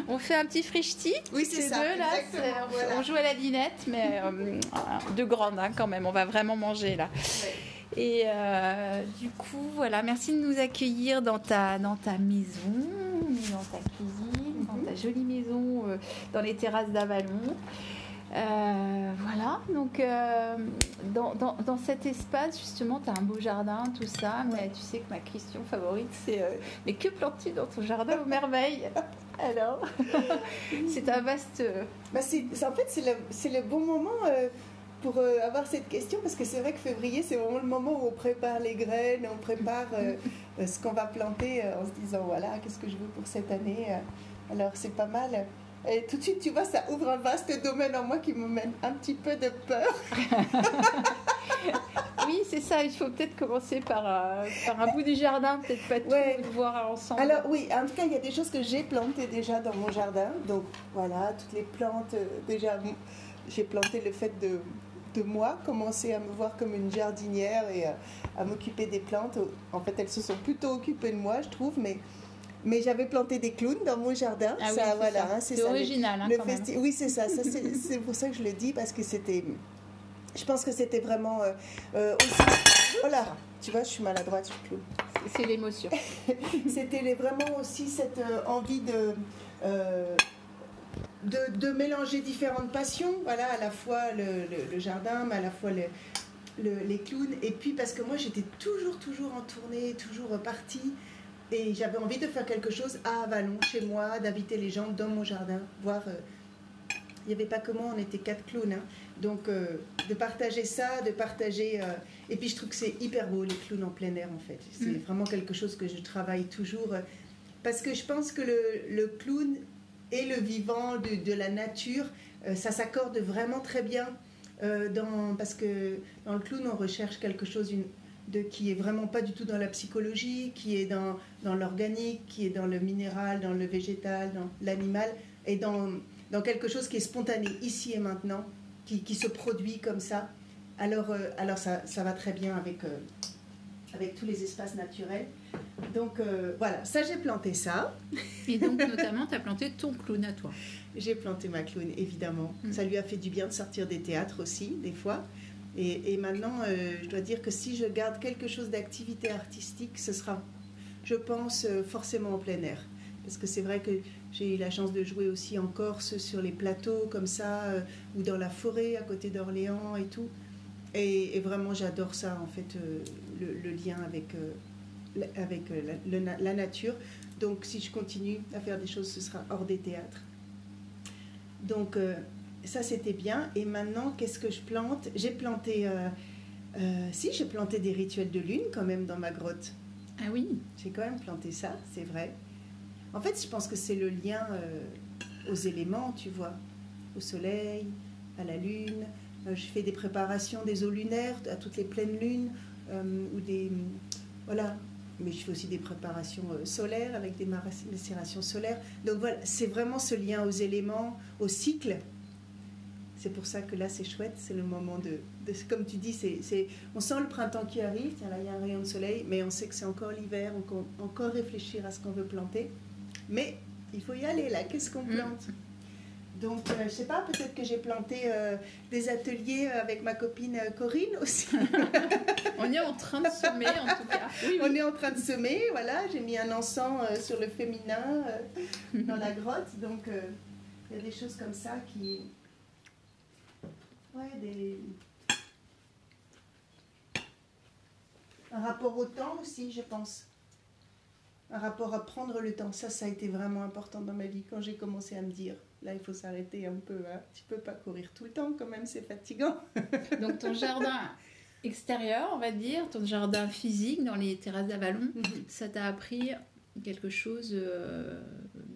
On fait un petit frichti. Oui, c'est ça, deux, là. on- voilà. Joue à la dinette, mais euh, de grande hein, quand même. On va vraiment manger là. Et euh, du coup, voilà, merci de nous accueillir dans ta, dans ta maison, dans ta cuisine, dans ta jolie maison, euh, dans les terrasses d'Avalon. Euh, voilà, donc euh, dans, dans, dans cet espace, justement, tu as un beau jardin, tout ça, mais tu sais que ma question favorite, c'est euh, mais que plantes-tu dans ton jardin aux merveilles? Alors, c'est un vaste. Bah, en fait, c'est le, le bon moment pour avoir cette question parce que c'est vrai que février, c'est vraiment le moment où on prépare les graines, on prépare ce qu'on va planter en se disant voilà, qu'est-ce que je veux pour cette année. alors, c'est pas mal. Et tout de suite, tu vois, ça ouvre un vaste domaine en moi qui me mène un petit peu de peur. Oui, c'est ça, il faut peut-être commencer par, euh, par un bout du jardin, peut-être pas tout Ouais. voir ensemble. Alors oui, en tout cas, il y a des choses que j'ai plantées déjà dans mon jardin. Donc voilà, toutes les plantes, euh, déjà, j'ai planté le fait de, de moi, commencer à me voir comme une jardinière et euh, à m'occuper des plantes. En fait, elles se sont plutôt occupées de moi, je trouve, mais, mais j'avais planté des clowns dans mon jardin. Ah oui, ça, c'est voilà, hein, original, hein, le quand même. festi- Oui, c'est ça. ça c'est pour ça que je le dis, parce que c'était... Je pense que c'était vraiment euh, euh, aussi... Oh là, tu vois, je suis maladroite, suis clown. C'est l'émotion. C'était vraiment aussi cette euh, envie de, de, de mélanger différentes passions, voilà, à la fois le, le- le jardin, mais à la fois le- les clowns. Et puis parce que moi j'étais toujours, toujours en tournée, toujours partie. Et j'avais envie de faire quelque chose à Avalon, chez moi, d'inviter les gens dans mon jardin, voir. euh, il n'y avait pas que moi, on était quatre clowns. hein. Donc, euh, de partager ça, de partager. euh, et puis, je trouve que c'est hyper beau, les clowns en plein air, en fait. C'est Mm. vraiment quelque chose que je travaille toujours. parce que je pense que le, le clown et le vivant de, de la nature, ça s'accorde vraiment très bien. euh, dans, parce que dans le clown, on recherche quelque chose une- de, qui est vraiment pas du tout dans la psychologie, qui est dans, dans l'organique, qui est dans le minéral, dans le végétal, dans l'animal, et dans, dans quelque chose qui est spontané, ici et maintenant, qui, qui se produit comme ça. Alors, euh, alors ça, ça va très bien avec, euh, avec tous les espaces naturels. Donc euh, voilà, ça j'ai planté ça. Et donc, notamment, tu as planté ton clown à toi. J'ai planté ma clown, évidemment. Mm. Ça lui a fait du bien de sortir des théâtres aussi, des fois. Et, maintenant, euh, je dois dire que si je garde quelque chose d'activité artistique, ce sera, je pense, euh, forcément en plein air. Parce que c'est vrai que j'ai eu la chance de jouer aussi en Corse, sur les plateaux comme ça, euh, ou dans la forêt à côté d'Orléans et tout. Et, vraiment, j'adore ça, en fait, le, lien avec, avec la, nature. Donc, si je continue à faire des choses, ce sera hors des théâtres. Donc, ça, c'était bien. Et maintenant, qu'est-ce que je plante? J'ai planté... euh, euh, si, j'ai planté des rituels de lune quand même dans ma grotte. Ah oui? J'ai quand même planté ça, c'est vrai. En fait, je pense que c'est le lien euh, aux éléments, tu vois, au soleil, à la lune. Je fais des préparations des eaux lunaires à toutes les pleines lunes ou des voilà. Mais je fais aussi des préparations solaires avec des macérations solaires. Donc voilà, c'est vraiment ce lien aux éléments, au cycle. C'est pour ça que là, c'est chouette. C'est le moment de, de- comme tu dis, c'est, on sent le printemps qui arrive. Tiens, là, il y a un rayon de soleil, mais on sait que c'est encore l'hiver. On peut encore réfléchir à ce qu'on veut planter. Mais il faut y aller là. Qu'est-ce qu'on Mm. plante? Donc, euh, je sais pas. Peut-être que j'ai planté euh, des ateliers avec ma copine euh, Corinne aussi. On est en train de semer, en tout cas. Oui, On est en train de semer. Voilà, j'ai mis un encens euh, sur le féminin euh, dans la grotte. Donc, euh, il y a des choses comme ça qui. Ouais, des. Un rapport au temps aussi, je pense. Un rapport à prendre le temps. Ça, ça a été vraiment important dans ma vie quand j'ai commencé à me dire là, il faut s'arrêter un peu. Hein. Tu peux pas courir tout le temps, quand même, c'est fatigant. Donc ton jardin extérieur, on va dire, ton jardin physique dans les terrasses d'Avalon, Mhm. ça t'a appris quelque chose euh,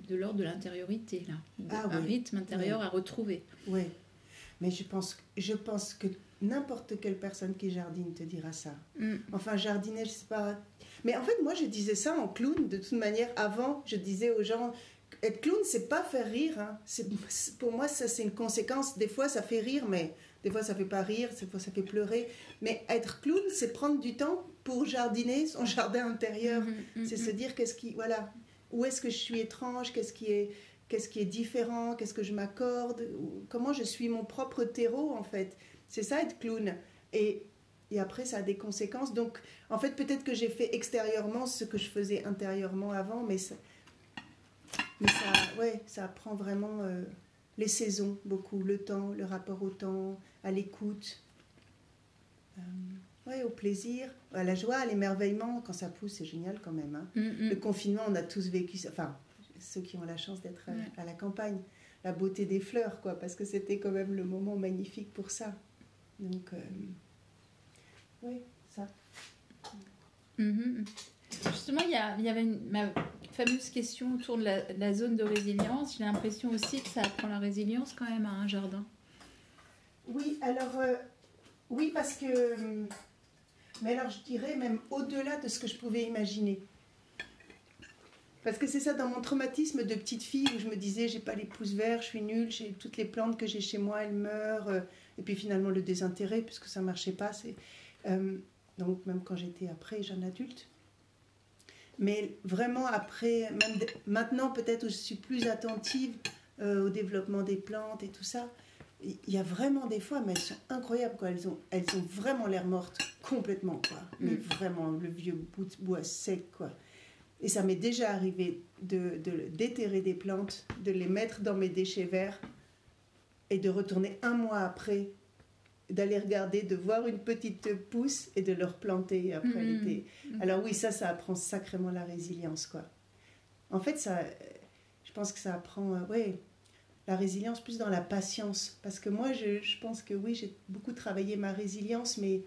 de l'ordre de l'intériorité, là. De- Ah un oui. rythme intérieur à retrouver. Oui, mais je pense, je pense que n'importe quelle personne qui jardine te dira ça. Mm. Enfin, jardiner, je sais pas. Mais en fait, moi, je disais ça en clown. De toute manière, avant, je disais aux gens, être clown, c'est pas faire rire. hein. C'est, pour moi, ça, c'est une conséquence. Des fois, ça fait rire, mais des fois, ça fait pas rire. Des fois, ça fait pleurer. Mais être clown, c'est prendre du temps pour jardiner son jardin intérieur. Mhm, mhm, C'est se dire qu'est-ce qui, voilà, où est-ce que je suis étrange, qu'est-ce qui est, qu'est-ce qui est différent, qu'est-ce que je m'accorde, comment je suis mon propre terreau en fait. C'est ça être clown. Et, et après ça a des conséquences. Donc en fait peut-être que j'ai fait extérieurement ce que je faisais intérieurement avant, mais ça, mais ça, ouais, ça apprend vraiment euh, les saisons beaucoup, le temps, le rapport au temps, à l'écoute. Euh, ouais, au plaisir, à la joie, à l'émerveillement. Quand ça pousse, c'est génial quand même. hein. mhm. Le confinement, on a tous vécu ça. Enfin, ceux qui ont la chance d'être à, Ouais. à la campagne. La beauté des fleurs, quoi, parce que c'était quand même le moment magnifique pour ça. Donc, euh, oui, ça. Mhm. Justement, il y, avait une, ma fameuse question autour de la, de la zone de résilience. J'ai l'impression aussi que ça apprend la résilience quand même à un jardin. Oui, alors, euh, oui, parce que. euh, Mais alors, je dirais même au-delà de ce que je pouvais imaginer. Parce que c'est ça, dans mon traumatisme de petite fille, où je me disais, j'ai pas les pouces verts, je suis nulle, j'ai toutes les plantes que j'ai chez moi, elles meurent. euh, et puis finalement, le désintérêt, puisque ça marchait pas. c'est euh, donc, même quand j'étais après jeune adulte. Mais vraiment, après, même de- maintenant, peut-être où je suis plus attentive euh, au développement des plantes et tout ça, il y a vraiment des fois, mais elles sont incroyables, quoi. Elles ont, elles ont vraiment l'air mortes, complètement, quoi. Mais Mm. vraiment, le vieux bout de bois sec, quoi. Et ça m'est déjà arrivé de, de déterrer des plantes, de les mettre dans mes déchets verts et de retourner un mois après, d'aller regarder, de voir une petite pousse et de le replanter après Mhm. l'été. Alors oui, ça, ça apprend sacrément la résilience, quoi. En fait, ça, je pense que ça apprend, euh, ouais, la résilience plus dans la patience. Parce que moi, je, je pense que oui, j'ai beaucoup travaillé ma résilience, mais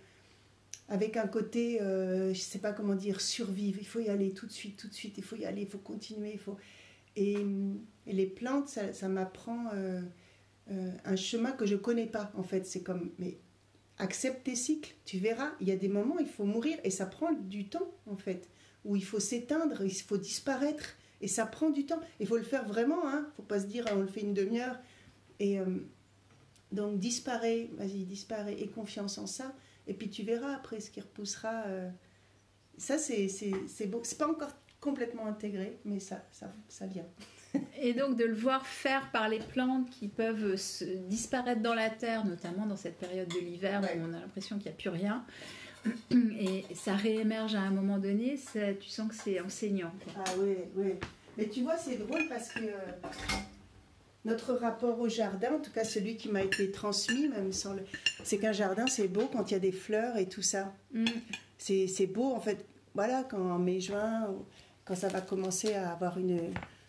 avec un côté, euh, je sais pas comment dire, survivre. Il faut y aller tout de suite, tout de suite. Il faut y aller, il faut continuer. Il faut... Et, les plantes, ça, m'apprend euh, euh, un chemin que je connais pas, en fait. C'est comme, mais accepte tes cycles, tu verras. Il y a des moments, il faut mourir et ça prend du temps, en fait. Où il faut s'éteindre, il faut disparaître. Et ça prend du temps. Il faut le faire vraiment, hein. Faut pas se dire, ah, on le fait une demi-heure. Et donc, disparaît, vas-y, disparaît, et confiance en ça. Et puis tu verras après ce qui repoussera. euh, Ça, c'est beau. C'est pas encore complètement intégré, mais ça, ça, ça vient. Et donc de le voir faire par les plantes qui peuvent se disparaître dans la terre, notamment dans cette période de l'hiver Ouais. où on a l'impression qu'il n'y a plus rien, et ça réémerge à un moment donné, ça- tu sens que c'est enseignant. quoi. Ah oui, oui. Mais tu vois, c'est drôle parce que euh, notre rapport au jardin, en tout cas celui qui m'a été transmis, même sans le... c'est qu'un jardin, c'est beau quand il y a des fleurs et tout ça. Mm. C'est beau, en fait, voilà, quand en mai-juin, quand ça va commencer à avoir une...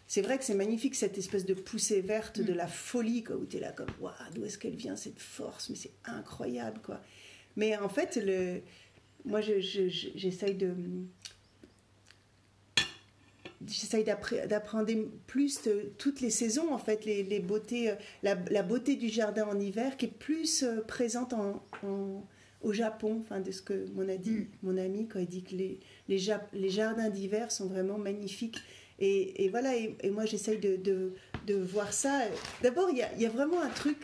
C'est vrai que c'est magnifique, cette espèce de poussée verte de la folie, quoi, où tu es là comme, waouh, d'où est-ce qu'elle vient, cette force, mais c'est incroyable, quoi. Mais en fait, le... moi, je- je- je- j'essaye de... J'essaye d'appré- d'apprendre plus de toutes les saisons, en fait, les, les beautés, euh, la, la beauté du jardin en hiver qui est plus euh, présente en, en- au Japon, enfin, de ce que mon, a dit, Mm. mon ami quand il dit que les, les, ja- les jardins d'hiver sont vraiment magnifiques. Et, et voilà, et, et moi j'essaye de, de, de voir ça. D'abord, il y a, il y a vraiment un truc,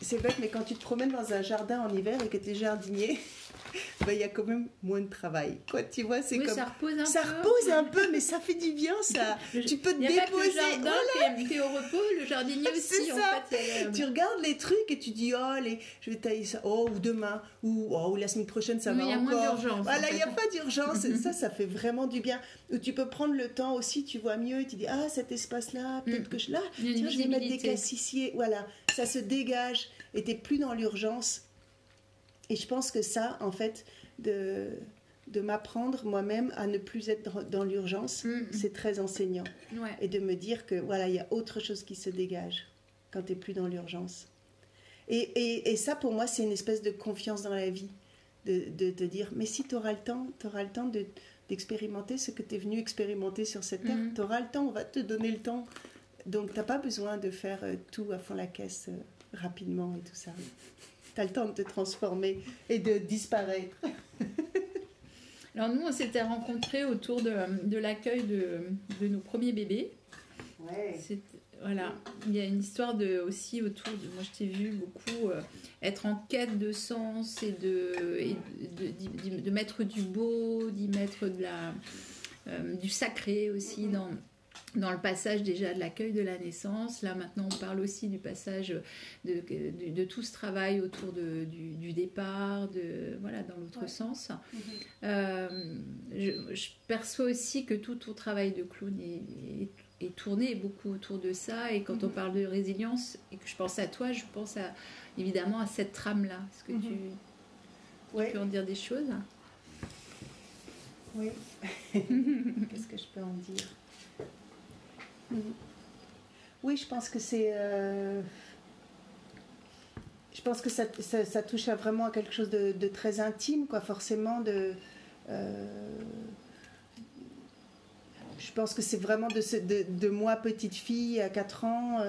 c'est bête, mais quand tu te promènes dans un jardin en hiver et que tu es jardinier, ben, il y a quand même moins de travail. Quoi, tu vois, c'est Oui, comme... ça repose un Ça peu. repose un peu, mais ça fait du bien, ça. Le- Tu peux te n'y a pas que le déposer. jardin est- qui est au repos, le jardinier aussi. En ça. fait, Tu regardes les trucs et tu dis, oh, les, je vais tailler ça, oh, ou demain, ou, oh, ou la semaine prochaine, ça Oui, va il y a encore. moins d'urgence. en Voilà, il n'y a pas d'urgence. Ça, ça fait vraiment du bien. Ou tu peux prendre le temps aussi, tu vois mieux, et tu dis, ah, cet espace-là, peut-être Mm. que je. Là, tiens, je vais mettre des cassissiers. Voilà, ça se dégage et tu plus dans l'urgence. Et je pense que ça, en fait, de, de m'apprendre moi-même à ne plus être dans l'urgence, Mm. c'est très enseignant. Ouais. Et de me dire que, voilà, il y a autre chose qui se dégage quand tu n'es plus dans l'urgence. Et, et, et ça, pour moi, c'est une espèce de confiance dans la vie. de, te dire, mais si tu auras le temps, tu auras le temps de, d'expérimenter ce que tu es venu expérimenter sur cette terre. Mhm. Tu auras le temps, on va te donner le temps. Donc, tu n'as pas besoin de faire euh, tout à fond la caisse euh, rapidement et tout ça. Tu as le temps de te transformer et de disparaître. Alors, nous, on s'était rencontrés autour de, de l'accueil de, de, nos premiers bébés. Ouais. Voilà, il y a une histoire de, aussi autour de. Moi, je t'ai vu beaucoup euh, être en quête de sens et de, et de, de, mettre du beau, d'y mettre de la, euh, du sacré aussi dans, dans le passage déjà de l'accueil de la naissance. Là, maintenant, on parle aussi du passage de, de, tout ce travail autour de, du, départ, de, voilà, dans l'autre sens. Mhm. Euh, je, perçois aussi que tout ton travail de clown est, est et tourné beaucoup autour de ça. Et quand on mhm. parle de résilience et que je pense à toi, je pense à, évidemment à cette trame-là. Est-ce que tu, mhm. peux en dire des choses? Oui. Qu'est-ce que je peux en dire? Oui, je pense que c'est. Euh, je pense que ça, touche vraiment à quelque chose de, très intime, quoi, forcément, de. Euh, je pense que c'est vraiment de, moi, petite fille, à 4 ans,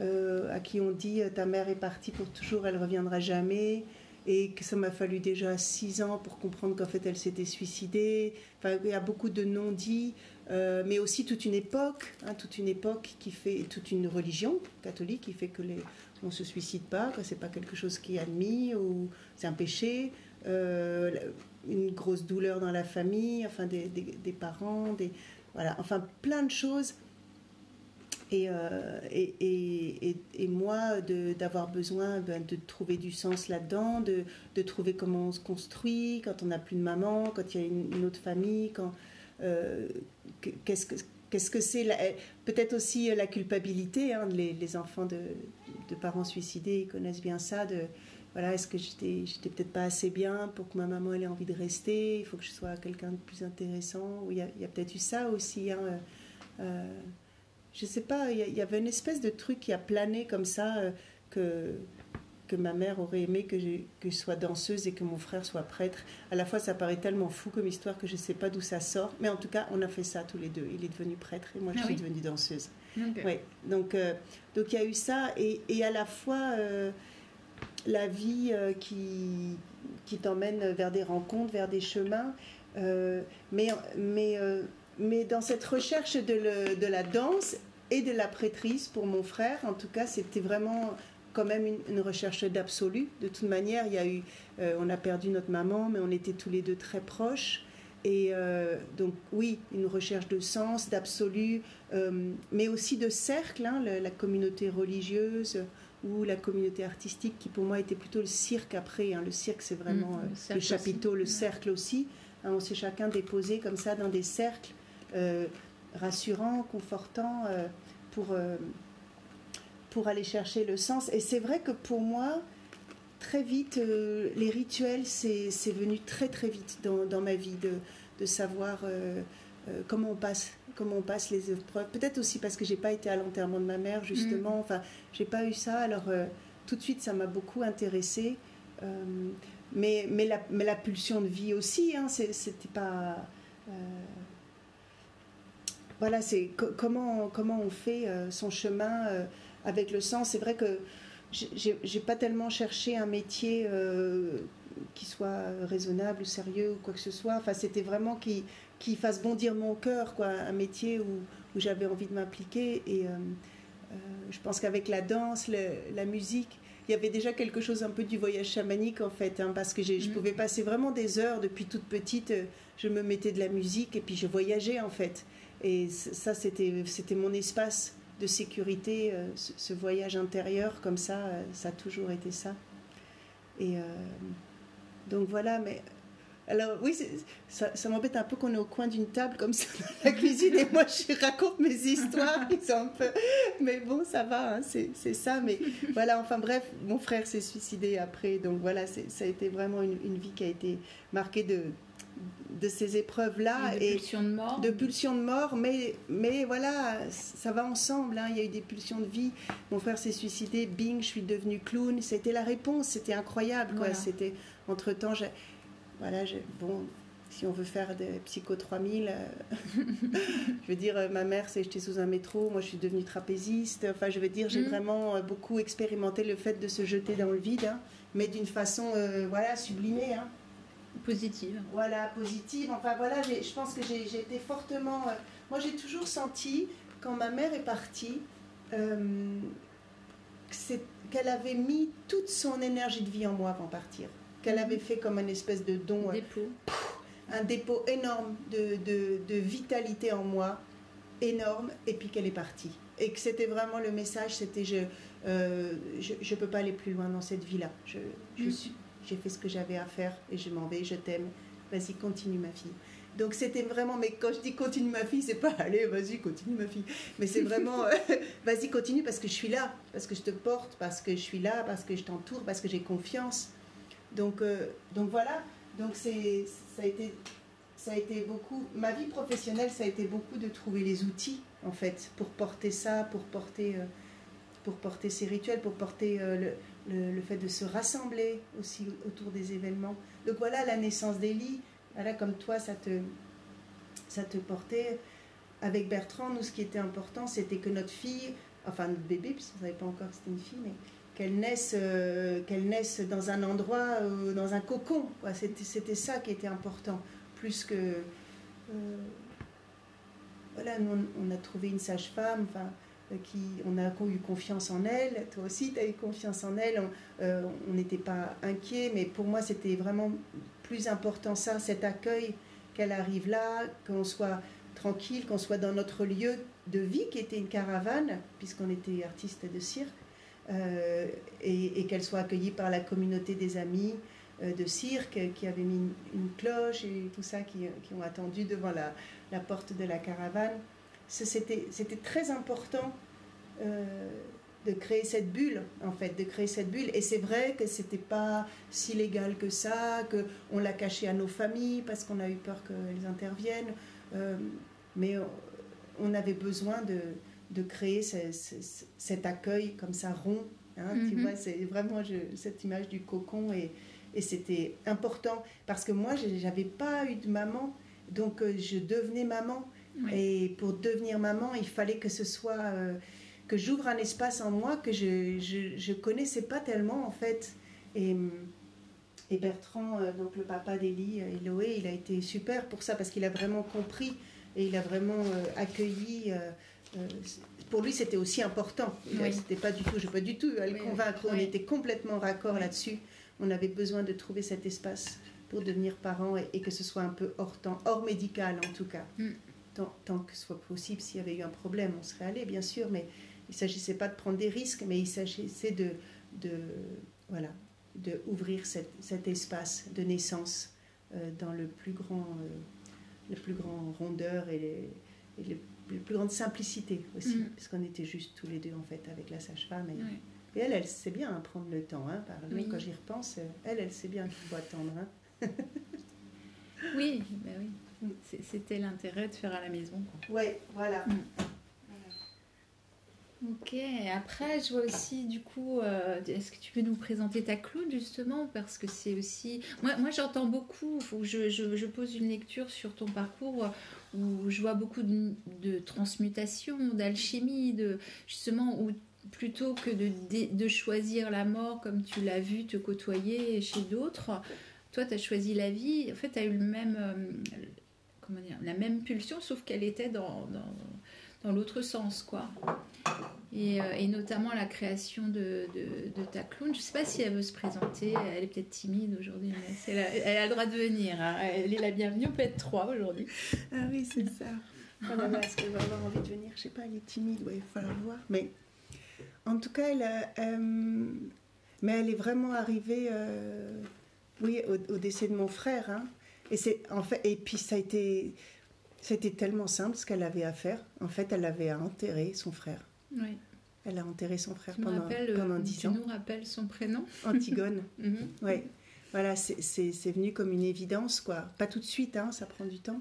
euh, à qui on dit ta mère est partie pour toujours, elle reviendra jamais. Et que ça m'a fallu déjà 6 ans pour comprendre qu'en fait elle s'était suicidée. Enfin, il y a beaucoup de non-dits, mais aussi toute une époque, hein, toute une époque qui fait, toute une religion catholique qui fait que les, on se suicide pas, que c'est pas quelque chose qui est admis ou c'est un péché. une grosse douleur dans la famille, enfin des, des parents, des, voilà, enfin plein de choses. Et, euh, et, et, et, moi, d'avoir besoin ben, de trouver du sens là-dedans, de, de, trouver comment on se construit quand on n'a plus de maman, quand il y a une, autre famille, quand euh, qu'est-ce que qu'est-ce que c'est peut-être aussi la culpabilité hein, les, les, enfants de, de, parents suicidés ils connaissent bien ça de voilà est-ce que j'étais j'étais peut-être pas assez bien pour que ma maman ait envie de rester il faut que je sois quelqu'un de plus intéressant il y a, peut-être eu ça aussi hein, euh je sais pas il y, avait une espèce de truc qui a plané comme ça euh, que que ma mère aurait aimé que je, que je sois danseuse et que mon frère soit prêtre. À la fois, ça paraît tellement fou comme histoire que je ne sais pas d'où ça sort. Mais en tout cas, on a fait ça tous les deux. Il est devenu prêtre et moi, je ah suis devenue danseuse. Ouais. Donc, euh, donc il y a eu ça. Et, et à la fois, euh, la vie qui, qui t'emmène vers des rencontres, vers des chemins. mais, mais, mais dans cette recherche de, le, de la danse et de la prêtrise pour mon frère, en tout cas, c'était vraiment quand même une, recherche d'absolu. De toute manière, il y a eu, euh, on a perdu notre maman, mais on était tous les deux très proches. Et euh, donc oui, une recherche de sens, d'absolu, euh, mais aussi de cercle, hein, la, communauté religieuse ou la communauté artistique, qui pour moi était plutôt le cirque après. Hein. Le cirque, c'est vraiment mmh, le, chapiteau, le cercle aussi. Hein, on s'est chacun déposé comme ça dans des cercles rassurants, confortants, pour pour aller chercher le sens. Et c'est vrai que pour moi, très vite, euh, les rituels, c'est venu très très vite dans, dans ma vie, de, de savoir euh, euh, comment, on passe, comment on passe les épreuves. Peut-être aussi parce que j'ai pas été à l'enterrement de ma mère, justement. Mm. Enfin, j'ai pas eu ça. Alors, tout de suite, ça m'a beaucoup intéressée. mais, mais, la, mais la pulsion de vie aussi, hein, c'était pas voilà, c'est comment, comment on fait son chemin avec le sens. C'est vrai que j'ai pas tellement cherché un métier euh, qui soit raisonnable ou sérieux ou quoi que ce soit. Enfin, c'était vraiment qui, qui fasse bondir mon cœur, quoi, un métier où, où j'avais envie de m'impliquer. Et euh, euh, je pense qu'avec la danse, la musique, il y avait déjà quelque chose un peu du voyage chamanique en fait, hein, parce que je mm. pouvais passer vraiment des heures depuis toute petite. Je me mettais de la musique et puis je voyageais en fait. Et ça, c'était mon espace de sécurité, euh, ce, voyage intérieur comme ça, euh, ça a toujours été ça. Et euh, donc voilà, mais alors oui, ça, m'embête un peu qu'on est au coin d'une table comme ça dans la cuisine et moi je raconte mes histoires peu... Mais bon, ça va, hein, c'est ça. Mais voilà, enfin bref, mon frère s'est suicidé après. Donc voilà, ça a été vraiment une, vie qui a été marquée de, de ces épreuves-là. Et de pulsions de mort. De pulsions de mort, mais, mais voilà, ça va ensemble. Hein. Il y a eu des pulsions de vie. Mon frère s'est suicidé, bing, je suis devenue clown. C'était la réponse, c'était incroyable. Quoi. C'était, entre-temps, voilà, je, bon, si on veut faire des psycho 3000, euh, je veux dire, euh, ma mère, c'est j'étais sous un métro, moi je suis devenue trapéziste. Enfin, je veux dire, j'ai Mhm. vraiment euh, beaucoup expérimenté le fait de se jeter dans le vide, hein, mais d'une façon, euh, voilà, sublimée. hein. Positive. voilà, positive. Enfin voilà, je pense que j'ai été fortement. euh, moi, j'ai toujours senti, quand ma mère est partie, euh, qu'elle avait mis toute son énergie de vie en moi avant de partir. Qu'elle avait fait comme une espèce de don, euh, Dépôt. un dépôt énorme de, de- de vitalité en moi, énorme, et puis qu'elle est partie. Et que c'était vraiment le message, c'était je euh, je ne peux pas aller plus loin dans cette vie-là. Je, je Mm. suis- J'ai fait ce que j'avais à faire et je m'en vais, je t'aime. Vas-y, continue ma fille. Donc c'était vraiment, mais quand je dis continue ma fille, c'est pas allez, vas-y, continue ma fille. Mais c'est vraiment, euh, vas-y, continue parce que je suis là, parce que je te porte, parce que je suis là, parce que je t'entoure, parce que j'ai confiance. Donc, euh, donc voilà, donc ça a été, ça a été beaucoup, ma vie professionnelle, ça a été beaucoup de trouver les outils en fait pour porter ça, pour porter, euh, pour porter ces rituels, pour porter euh, le, le, le fait de se rassembler aussi autour des événements. Donc voilà la naissance d'Élie. Voilà comme toi ça te, ça te portait. Avec Bertrand, nous ce qui était important, c'était que notre fille, enfin notre bébé, puisqu'on ne savait pas encore que c'était une fille, mais qu'elle naisse, euh, qu'elle naisse dans un endroit, euh, dans un cocon. C'était, ça qui était important, plus que... euh, voilà, nous, on, on a trouvé une sage-femme, enfin, qui, on a eu confiance en elle. Toi aussi, tu as eu confiance en elle. On euh, n'était pas inquiet, mais pour moi, c'était vraiment plus important ça, cet accueil, qu'elle arrive là, qu'on soit tranquille, qu'on soit dans notre lieu de vie, qui était une caravane, puisqu'on était artiste de cirque, euh, et, qu'elle soit accueillie par la communauté des amis euh, de cirque qui avaient mis une, cloche et tout ça, qui, ont attendu devant la porte de la caravane. C'était très important euh, de créer cette bulle, en fait, de créer cette bulle. Et c'est vrai que c'était pas si légal que ça, que on l'a caché à nos familles parce qu'on a eu peur qu'elles interviennent. Euh, mais on- avait besoin de, de créer ce- ce- cet accueil comme ça rond. hein, Tu Mhm. vois, c'est vraiment je- cette image du cocon et, et c'était important parce que moi, je- j'avais pas eu de maman, donc euh, je devenais maman. Et pour devenir maman, il fallait que ce soit euh, que j'ouvre un espace en moi que je, je, je connaissais pas tellement en fait. Et, et Bertrand, euh, donc le papa d'Élie, euh, Eloé, il a été super pour ça parce qu'il a vraiment compris et il a vraiment euh, accueilli. euh, euh, pour lui, c'était aussi important. Oui. C'était pas du tout, je ne pas du tout à le Oui, convaincre. On était complètement raccord là-dessus. On avait besoin de trouver cet espace pour devenir parent et, et que ce soit un peu hors temps, hors médical en tout cas. Mm. Tant, tant que ce soit possible, s'il y avait eu un problème, on serait allé, bien sûr, mais il ne s'agissait pas de prendre des risques, mais il s'agissait de, de, voilà, de ouvrir cet, cet espace de naissance euh, dans le plus grand, euh, le plus grand rondeur et, les, et les, les plus grande simplicité aussi, Mm. parce qu'on était juste tous les deux en fait avec la sage-femme. Et, elle, elle sait bien hein, prendre le temps. Hein, par Oui. quand j'y repense, euh, elle, elle sait bien qu'il faut attendre. Hein. Oui, bah oui. C'était l'intérêt de faire à la maison. quoi. Ouais, voilà. Mm. Ok, après je vois aussi du coup, euh, est-ce que tu peux nous présenter ta clown justement? Parce que c'est aussi... Moi, moi j'entends beaucoup, faut que je, je- je pose une lecture sur ton parcours où je vois beaucoup de, de transmutation, d'alchimie, de, justement où plutôt que de choisir la mort comme tu l'as vu te côtoyer chez d'autres, toi tu as choisi la vie, en fait tu as eu le même, euh, comment dire, la même pulsion sauf qu'elle était dans, dans, dans l'autre sens quoi. Et, euh, et notamment la création de, de, de ta clown. Je ne sais pas si elle veut se présenter. Elle est peut-être timide aujourd'hui, mais c'est la- elle a le droit de venir. hein. Elle est la bienvenue. On peut être trois aujourd'hui. Ah oui, c'est ça. Oh là là, est-ce qu'elle va avoir envie de venir? Je sais pas, elle est timide, ouais, il va falloir voir. Mais en tout cas, elle, a, euh, mais elle est vraiment arrivée, euh, oui, au, au décès de mon frère. hein. Et c'est en fait, et puis ça a été, c'était tellement simple ce qu'elle avait à faire. En fait, elle avait à enterrer son frère. Oui. Elle a enterré son frère Tu pendant, euh, pendant 10 tu ans. nous rappelles son prénom? Antigone. Mhm. Ouais, voilà, c'est- c'est c'est venu comme une évidence, quoi. Pas tout de suite, hein, ça prend du temps.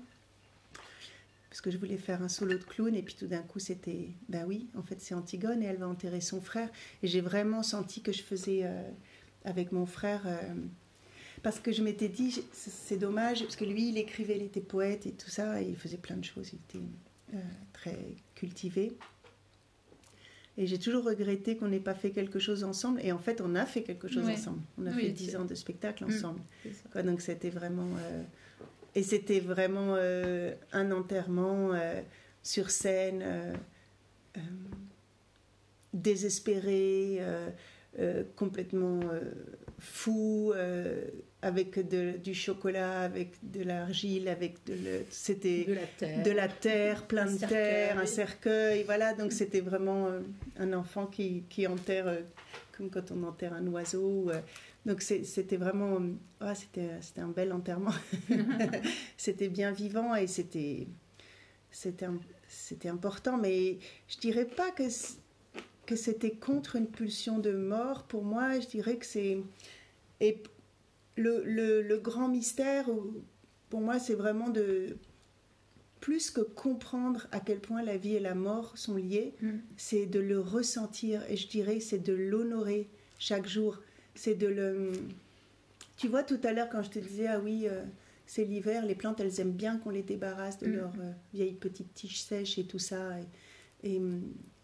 Parce que je voulais faire un solo de clown, et puis tout d'un coup, c'était, ben oui, en fait, c'est Antigone, et elle va enterrer son frère. Et j'ai vraiment senti que je faisais, euh, avec mon frère, euh, parce que je m'étais dit, c'est dommage, parce que lui, il écrivait, il était poète et tout ça, et il faisait plein de choses, il était euh, très cultivé. Et j'ai toujours regretté qu'on n'ait pas fait quelque chose ensemble. Et en fait, on a fait quelque chose ensemble. On a fait dix ans de spectacle mm. ensemble. donc c'était vraiment... Euh, et c'était vraiment euh, un enterrement sur scène, désespéré, complètement fou, avec du chocolat, avec de l'argile, avec de, c'était de la terre, de la terre plein de terre, un cercueil, voilà. Donc c'était vraiment euh, un enfant qui, qui enterre euh, comme quand on enterre un oiseau. Euh. donc c'était vraiment, ah, c'était c'était un bel enterrement. c'était bien vivant et c'était c'était c'était important, mais je dirais pas que que c'était contre une pulsion de mort. Pour moi, je dirais que c'est et le, grand mystère, pour moi, c'est vraiment de plus que comprendre à quel point la vie et la mort sont liées, mm. c'est de le ressentir et je dirais c'est de l'honorer chaque jour. C'est de le. Tu vois tout à l'heure quand je te disais ah oui euh, c'est l'hiver, les plantes elles aiment bien qu'on les débarrasse de mm. leurs euh, vieilles petites tiges sèches et tout ça. Et,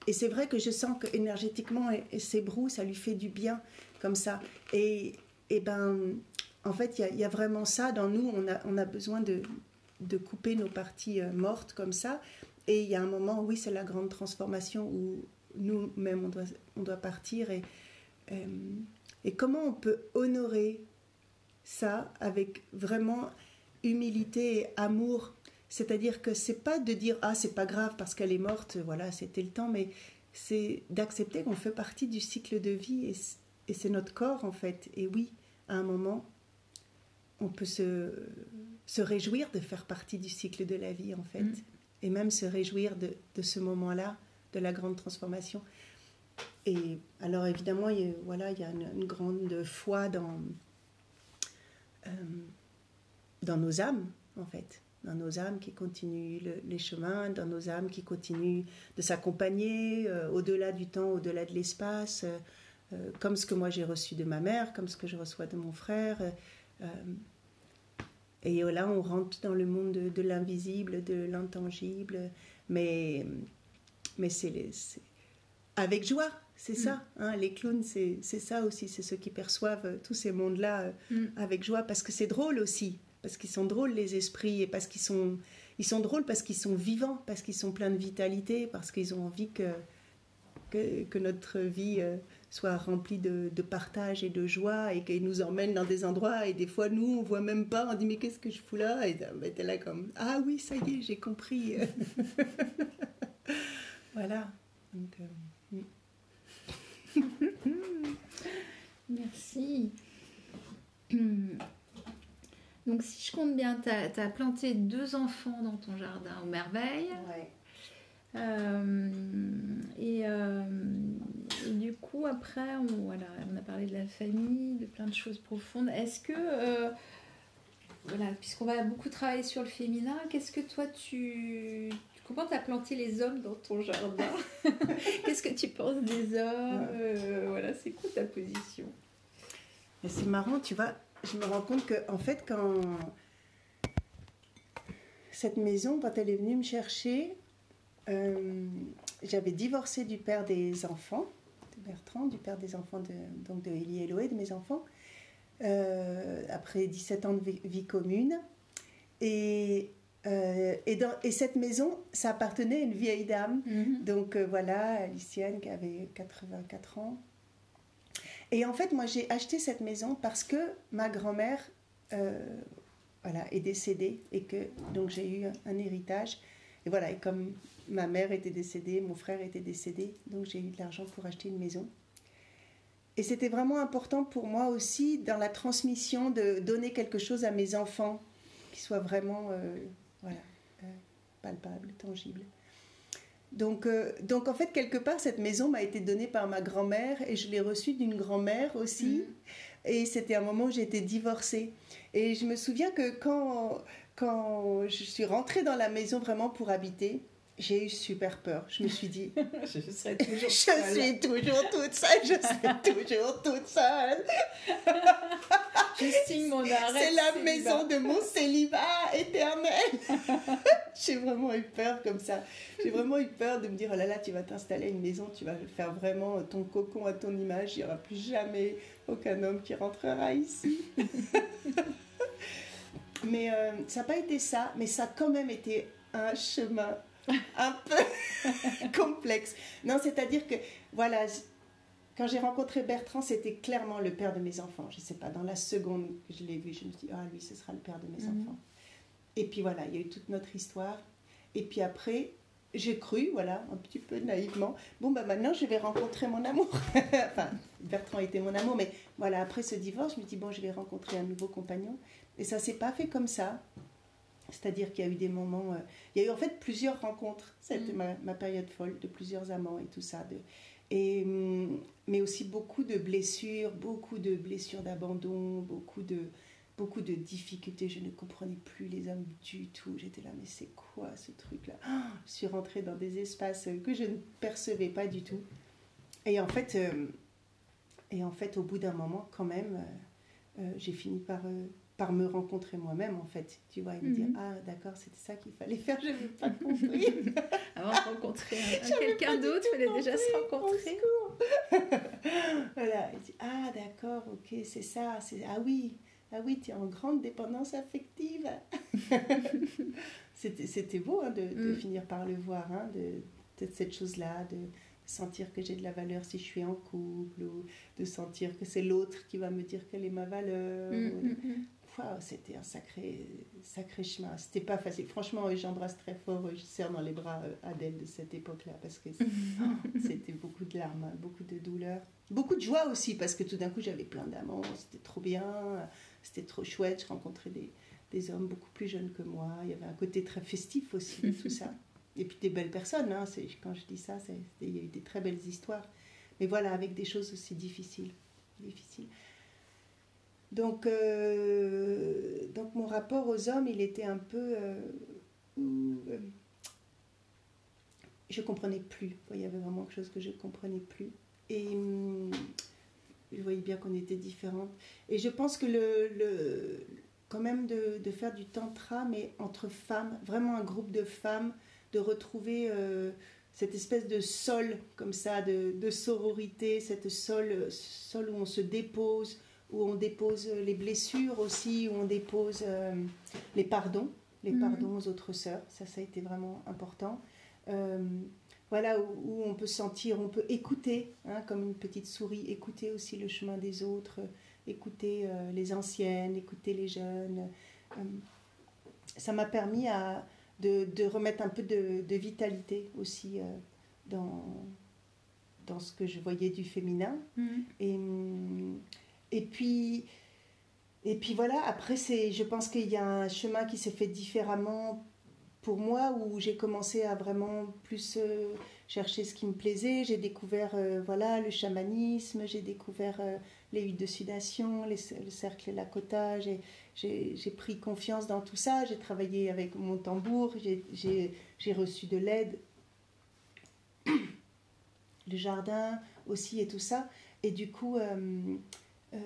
et, c'est vrai que je sens que énergétiquement ces brous ça lui fait du bien comme ça. Et, et ben en fait, il y, a vraiment ça dans nous. On a, besoin de, couper nos parties euh, mortes comme ça. Et il y a un moment, oui, c'est la grande transformation où nous-mêmes, on doit, partir. Et, euh, et comment on peut honorer ça avec vraiment humilité et amour? C'est-à-dire que c'est pas de dire ah c'est pas grave parce qu'elle est morte, voilà c'était le temps, mais c'est d'accepter qu'on fait partie du cycle de vie et c'est notre corps en fait. Et oui, à un moment, on peut se, se, réjouir de faire partie du cycle de la vie, en fait, mm. et même se réjouir de, de ce moment-là, de la grande transformation. Et alors, évidemment, il y a, voilà, il y a une, grande foi dans, euh, dans nos âmes, en fait, dans nos âmes qui continuent les chemins, dans nos âmes qui continuent de s'accompagner euh, au-delà du temps, au-delà de l'espace, euh, comme ce que moi j'ai reçu de ma mère, comme ce que je reçois de mon frère. Euh, et là, on rentre dans le monde de, l'invisible, de l'intangible, mais, mais c'est avec joie, c'est ça. Mm. Hein, les clowns, c'est ça aussi, c'est ceux qui perçoivent tous ces mondes-là euh, mm. avec joie, parce que c'est drôle aussi, parce qu'ils sont drôles les esprits, et parce qu'ils sont, ils sont drôles parce qu'ils sont vivants, parce qu'ils sont pleins de vitalité, parce qu'ils ont envie que, que, que notre vie... Euh, soit rempli de, partage et de joie et qu'il nous emmène dans des endroits et des fois nous on voit même pas on dit mais qu'est-ce que je fous là? Et ben, t'es là comme ah oui ça y est j'ai compris. Voilà. Euh, merci. Donc si je compte bien tu as, planté deux enfants dans ton jardin aux merveilles. Ouais. Euh, euh, et, du coup, après, on, voilà, on a parlé de la famille, de plein de choses profondes. Est-ce que, euh, voilà, puisqu'on va beaucoup travailler sur le féminin, qu'est-ce que toi tu. Comment tu as planté les hommes dans ton jardin Qu'est-ce que tu penses des hommes Voilà, c'est quoi ta position C'est marrant, tu vois, je me rends compte que, en fait, quand cette maison, quand elle est venue me chercher, euh, j'avais divorcé du père des enfants, de Bertrand, du père des enfants de, donc de Elie et Loé, de mes enfants, euh, après 17 ans de vie, commune. Et, euh, et, dans, et, cette maison, ça appartenait à une vieille dame. Mhm. Donc voilà, Alicienne qui avait 84 ans. Et en fait, moi, j'ai acheté cette maison parce que ma grand-mère voilà, est décédée et que donc j'ai eu un héritage. Et voilà, et comme ma mère était décédée, mon frère était décédé, donc j'ai eu de l'argent pour acheter une maison. Et c'était vraiment important pour moi aussi dans la transmission de donner quelque chose à mes enfants qui soit vraiment euh, voilà, euh, palpable, tangible. Donc, euh, donc en fait, quelque part, cette maison m'a été donnée par ma grand-mère et je l'ai reçue d'une grand-mère aussi. Mmh. Et c'était un moment où j'étais divorcée. Et je me souviens que quand, quand je suis rentrée dans la maison vraiment pour habiter, j'ai eu super peur. Je me suis dit, je serai toujours je suis toujours toute seule, je serai toujours toute seule. Je signe mon arrêt. C'est la maison de mon célibat éternel. J'ai vraiment eu peur comme ça. J'ai vraiment eu peur de me dire, oh là là, tu vas t'installer à une maison, tu vas faire vraiment ton cocon à ton image, il n'y aura plus jamais aucun homme qui rentrera ici. mais euh, ça n'a pas été ça, mais ça a quand même été un chemin un peu complexe. Non, c'est-à-dire que, voilà, quand j'ai rencontré Bertrand, c'était clairement le père de mes enfants. Je ne sais pas, dans la seconde que je l'ai vu, je me suis dit, ah, lui, ce sera le père de mes Mhm. enfants. Et puis voilà, il y a eu toute notre histoire. Et puis après, j'ai cru, voilà, un petit peu naïvement, bon, bah maintenant, je vais rencontrer mon amour. enfin, Bertrand était mon amour, mais voilà, après ce divorce, je me dis, bon, je vais rencontrer un nouveau compagnon. Et ça s'est pas fait comme ça. C'est-à-dire qu'il y a eu des moments. euh, il y a eu en fait plusieurs rencontres. C'était Mm. ma, ma période folle de plusieurs amants et tout ça. De, et, hum, mais aussi beaucoup de blessures, beaucoup de blessures d'abandon, beaucoup de, beaucoup de difficultés. Je ne comprenais plus les hommes du tout. J'étais là, mais c'est quoi ce truc-là? Ah, Je suis rentrée dans des espaces que je ne percevais pas du tout. Et en fait, euh, et en fait au bout d'un moment, quand même, euh, j'ai fini par, par me rencontrer moi-même, en fait. Tu vois, et me dire, Mhm. ah d'accord, c'était ça qu'il fallait faire, je n'avais pas compris. Avant de rencontrer J'avais quelqu'un d'autre, il fallait déjà se rencontrer. voilà, il dit, ah d'accord, ok, c'est ça, c'est ah oui, ah oui, tu es en grande dépendance affective. c'était, c'était beau hein, de, de Mm. finir par le voir, hein, de, de cette chose-là, de sentir que j'ai de la valeur si je suis en couple, ou de sentir que c'est l'autre qui va me dire quelle est ma valeur. Mm, ou- mm, c'était un sacré, sacré chemin. C'était pas facile. Franchement, euh, j'embrasse très fort, euh, je serre dans les bras euh, Adèle de cette époque-là parce que c'était beaucoup de larmes, hein, beaucoup de douleur. Beaucoup de joie aussi parce que tout d'un coup j'avais plein d'amants, c'était trop bien, c'était trop chouette. Je rencontrais des, des hommes beaucoup plus jeunes que moi. Il y avait un côté très festif aussi de tout ça. Et puis des belles personnes, hein, c'est- quand je dis ça, c'est- il y a eu des très belles histoires. Mais voilà, avec des choses aussi difficiles. difficiles. Donc, euh, donc mon rapport aux hommes, il était un peu... euh, euh, je comprenais plus. Il y avait vraiment quelque chose que je comprenais plus. Et hum, je voyais bien qu'on était différentes. Et je pense que le, le quand même de, de faire du tantra, mais entre femmes, vraiment un groupe de femmes, de retrouver euh, cette espèce de sol comme ça, de, de sororité, cette sol, sol où on se dépose, où on dépose les blessures aussi, où on dépose euh, les pardons, les Mhm. pardons aux autres sœurs. Ça, ça a été vraiment important. Euh, voilà, où, où on peut sentir, on peut écouter, hein, comme une petite souris, écouter aussi le chemin des autres, écouter euh, les anciennes, écouter les jeunes. Ça m'a permis à, de, de remettre un peu de, de vitalité aussi dans, dans ce que je voyais du féminin. Mm. Et, hum, et puis, et puis voilà, après, je pense qu'il y a un chemin qui s'est fait différemment pour moi, où j'ai commencé à vraiment plus euh, chercher ce qui me plaisait. J'ai découvert euh, voilà, le chamanisme, j'ai découvert euh, les huiles de sudation, les, le cercle Lakota. J'ai, j'ai, j'ai pris confiance dans tout ça. J'ai travaillé avec mon tambour, j'ai, j'ai, j'ai reçu de l'aide. Le jardin aussi et tout ça. Et du coup, euh,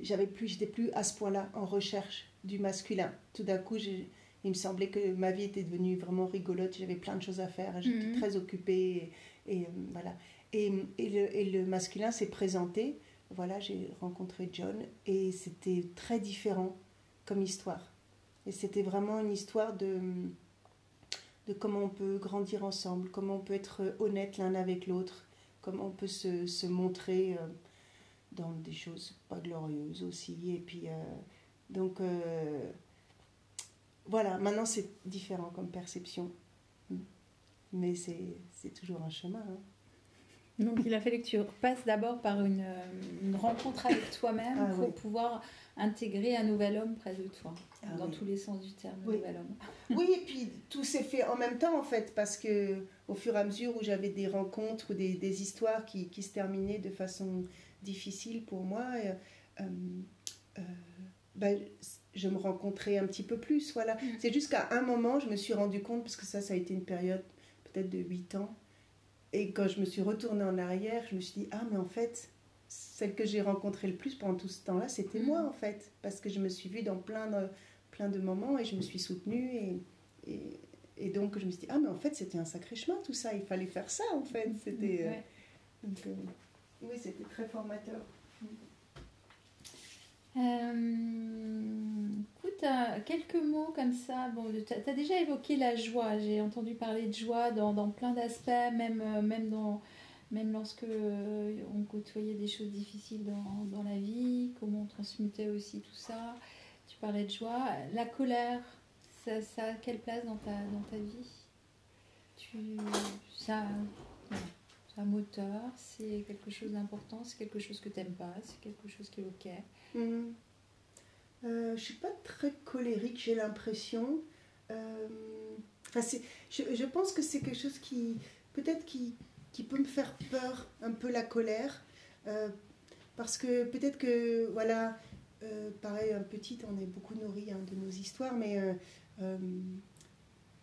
j'avais plus, j'étais plus à ce point-là en recherche du masculin. Tout d'un coup, il me semblait que ma vie était devenue vraiment rigolote. J'avais plein de choses à faire. J'étais Mhm. très occupée. Et, et, euh, voilà. Et, et, le, et le masculin s'est présenté. Voilà, j'ai rencontré John. Et c'était très différent comme histoire. Et c'était vraiment une histoire de, de comment on peut grandir ensemble, comment on peut être honnête l'un avec l'autre, comment on peut se, se montrer euh, dans des choses pas glorieuses aussi. Et puis, euh, donc, euh, voilà, maintenant c'est différent comme perception. Mais c'est c'est toujours un chemin. hein. Donc il a fallu que tu passes d'abord par une, euh, une rencontre avec toi-même Ah pour oui. pouvoir intégrer un nouvel homme près de toi, Ah dans oui. tous les sens du terme, Oui. nouvel homme. Oui, et puis tout s'est fait en même temps en fait, parce que au fur et à mesure où j'avais des rencontres ou des, des histoires qui, qui se terminaient de façon difficile pour moi, euh, euh, euh, ben, je me rencontrais un petit peu plus. Voilà. Mm. C'est juste qu'à un moment, je me suis rendu compte, parce que ça, ça a été une période peut-être de 8 ans. Et quand je me suis retournée en arrière, je me suis dit, ah mais en fait, celle que j'ai rencontrée le plus pendant tout ce temps-là, c'était moi en fait. Parce que je me suis vue dans plein de, plein de moments et je me suis soutenue. Et, et, et donc je me suis dit, ah mais en fait c'était un sacré chemin tout ça, il fallait faire ça en fait. C'était, Ouais. donc, euh, oui, c'était très formateur. Euh, écoute, euh, quelques mots comme ça. Bon, tu as, déjà évoqué la joie. J'ai entendu parler de joie dans, plein d'aspects, même, euh, même, dans, même lorsque on côtoyait des choses difficiles dans, dans la vie, comment on transmutait aussi tout ça. Tu parlais de joie. La colère, ça, a quelle place dans ta, dans ta vie? Tu, ça, un moteur, c'est quelque chose d'important, c'est quelque chose que tu n'aimes pas, c'est quelque chose qui est ok. Mhm. Euh, je suis pas très colérique, j'ai l'impression. Euh, enfin, je, je pense que c'est quelque chose qui, peut-être qui, qui peut me faire peur, un peu la colère. Euh, parce que peut-être que, voilà, pareil, un petit, on est beaucoup nourri hein, de nos histoires, mais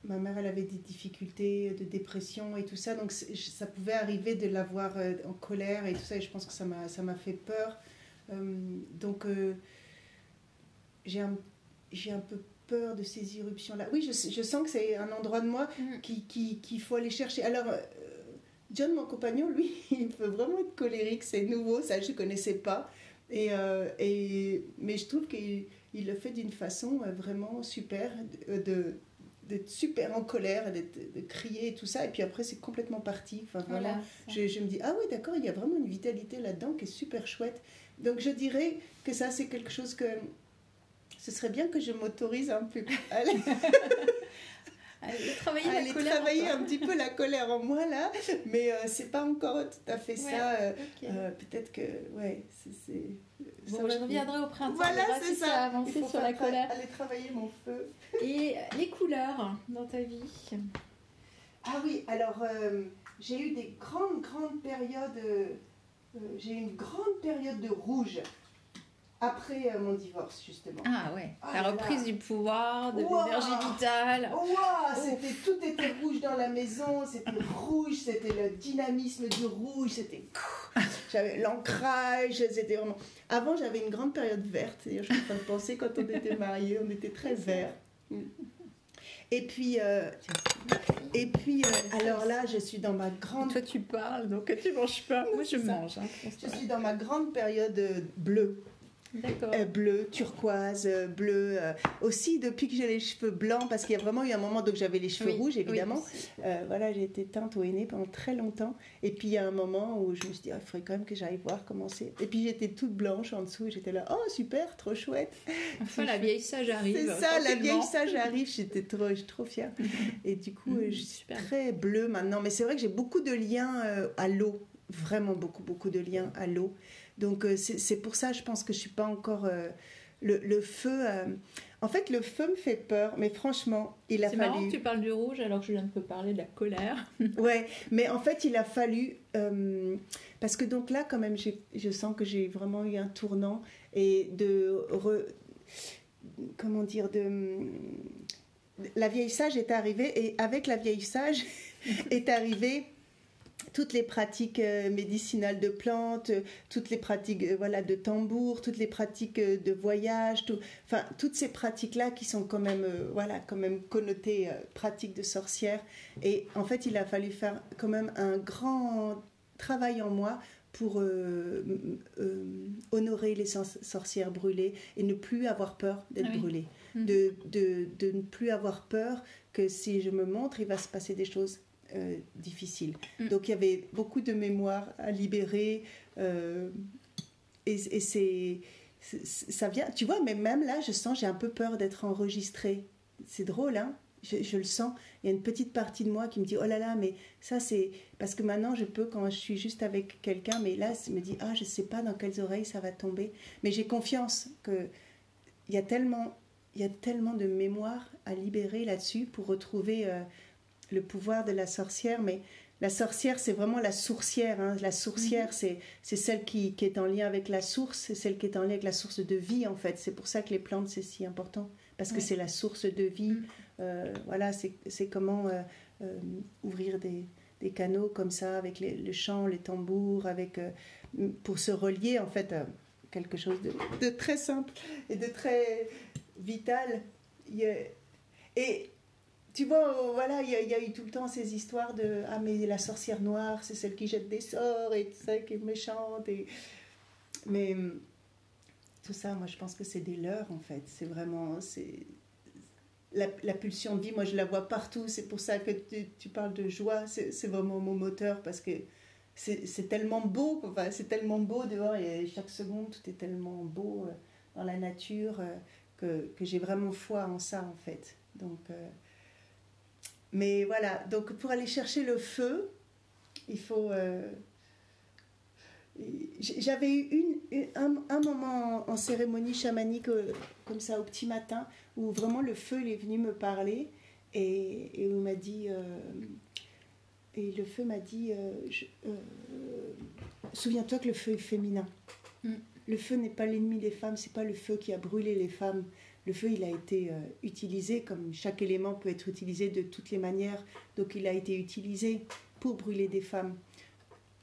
ma mère, elle avait des difficultés de dépression et tout ça, donc ça pouvait arriver de l'avoir euh, en colère et tout ça, et je pense que ça m'a fait peur. Euh, donc, euh, j'ai un, un peu peur de ces irruptions-là. Oui, je, sens que c'est un endroit de moi Mm. qui- qui- qu'il faut aller chercher. Alors, euh, John, mon compagnon, lui, il peut vraiment être colérique, c'est nouveau, ça je ne connaissais pas. Et, et, mais je trouve qu'il il le fait d'une façon vraiment super, de, de- d'être super en colère, de, crier et tout ça. Et puis après, c'est complètement parti. Enfin, Voilà, je, je me dis, ah oui, d'accord, il y a vraiment une vitalité là-dedans qui est super chouette. Donc je dirais que ça, c'est quelque chose que ce serait bien que je m'autorise un peu à aller, travailler la travailler un petit peu la colère en moi là, mais euh, c'est pas encore tout à fait Ouais, ça. euh, euh, Peut-être que, ouais, c'est. Bon, ça je reviendrai au printemps. Voilà, c'est si ça. a Il avancé faut sur la colère. Aller travailler mon feu. Et les couleurs dans ta vie Ah oui, alors euh, j'ai eu des grandes, grandes périodes. euh, euh, j'ai eu une grande période de rouge après euh, mon divorce, justement. Ah ouais, Ah la là reprise là. du pouvoir, de Ouah. l'énergie vitale. Oh, waouh, c'était tout était rouge dans la maison, c'était rouge, c'était le dynamisme du rouge, c'était j'avais l'ancrage, c'était vraiment. Avant, j'avais une grande période verte. Je suis en train de penser quand on était mariés, on était très vert. Et puis, euh, et puis, euh, alors là, je suis dans ma grande, Toi tu parles, donc tu manges pas. Moi je mange. hein, je suis dans ma grande période bleue. Euh, bleu, turquoise, euh, bleu. euh, aussi depuis que j'ai les cheveux blancs, parce qu'il y a vraiment eu un moment où j'avais les cheveux Oui, rouges, évidemment. Euh, voilà, j'ai été teinte au henné pendant très longtemps. Et puis il y a un moment où je me suis dit, Ah, il faudrait quand même que j'aille voir comment c'est. Et puis j'étais toute blanche en dessous, et j'étais là, oh super, trop chouette. Enfin la vieille sage arrive. C'est ça, la vieille sage arrive, j'étais trop, trop fière. Et du coup, euh, je suis super. très bleue maintenant. Mais c'est vrai que j'ai beaucoup de liens à l'eau, vraiment beaucoup, beaucoup de liens à l'eau. Donc euh, c'est pour ça, je pense que je suis pas encore... euh, le, le feu... euh, En fait, le feu me fait peur, mais franchement, il a C'est marrant fallu... que tu parles du rouge alors que je viens de te parler de la colère. Ouais, mais en fait, il a fallu. euh, parce que donc là, quand même, je sens que j'ai vraiment eu un tournant et de. re- comment dire de, La vieille sage est arrivée et avec la vieille sage est arrivée toutes les pratiques euh, médicinales de plantes, euh, toutes les pratiques euh, voilà de tambour, toutes les pratiques de voyage, tout, enfin toutes ces pratiques là qui sont quand même voilà quand même connotées pratiques de sorcière et en fait il a fallu faire quand même un grand travail en moi pour euh, euh, honorer les sor- sorcières brûlées et ne plus avoir peur d'être Ah oui. brûlée, de, de, de ne plus avoir peur que si je me montre, il va se passer des choses euh, difficiles. Mm. Donc il y avait beaucoup de mémoire à libérer euh, et, et c'est, ça vient, tu vois, mais même là, je sens, j'ai un peu peur d'être enregistrée. C'est drôle, hein je, je le sens. Il y a une petite partie de moi qui me dit, oh là là, mais ça c'est... Parce que maintenant, je peux, quand je suis juste avec quelqu'un, mais là, je me dit, ah, je sais pas dans quelles oreilles ça va tomber. Mais j'ai confiance que il y a tellement, il y a tellement de mémoire à libérer là-dessus pour retrouver euh, le pouvoir de la sorcière. Mais la sorcière, c'est vraiment la sourcière. hein. La sourcière, c'est c'est celle qui, qui est en lien avec la source, c'est celle qui est en lien avec la source de vie, en fait. C'est pour ça que les plantes, c'est si important. Parce que Ouais. c'est la source de vie. Mm. Euh, voilà, c'est comment euh, ouvrir des, des, canaux comme ça avec les, le chant, les tambours, avec, pour se relier en fait à quelque chose de, de très simple et de très vital. Et tu vois, voilà, il y, a eu tout le temps ces histoires de Ah, mais la sorcière noire, c'est celle qui jette des sorts et celle qui est méchante. Et... Mais tout ça, moi, je pense que c'est des leurs, en fait. C'est vraiment. c'est la, pulsion de vie, moi, je la vois partout. C'est pour ça que tu, parles de joie. C'est vraiment mon moteur parce que c'est tellement beau. Enfin, c'est tellement beau dehors et chaque seconde, tout est tellement beau euh, dans la nature euh, que, que j'ai vraiment foi en ça, en fait. Donc. Euh, mais voilà, donc pour aller chercher le feu, il faut... Euh, j'avais eu une, un, moment en, cérémonie chamanique euh, comme ça au petit matin où vraiment le feu il est venu me parler et, et il m'a dit euh, et le feu m'a dit souviens-toi que le feu est féminin mm. le feu n'est pas l'ennemi des femmes c'est pas le feu qui a brûlé les femmes le feu, il a été euh, utilisé, comme chaque élément peut être utilisé de toutes les manières, donc il a été utilisé pour brûler des femmes,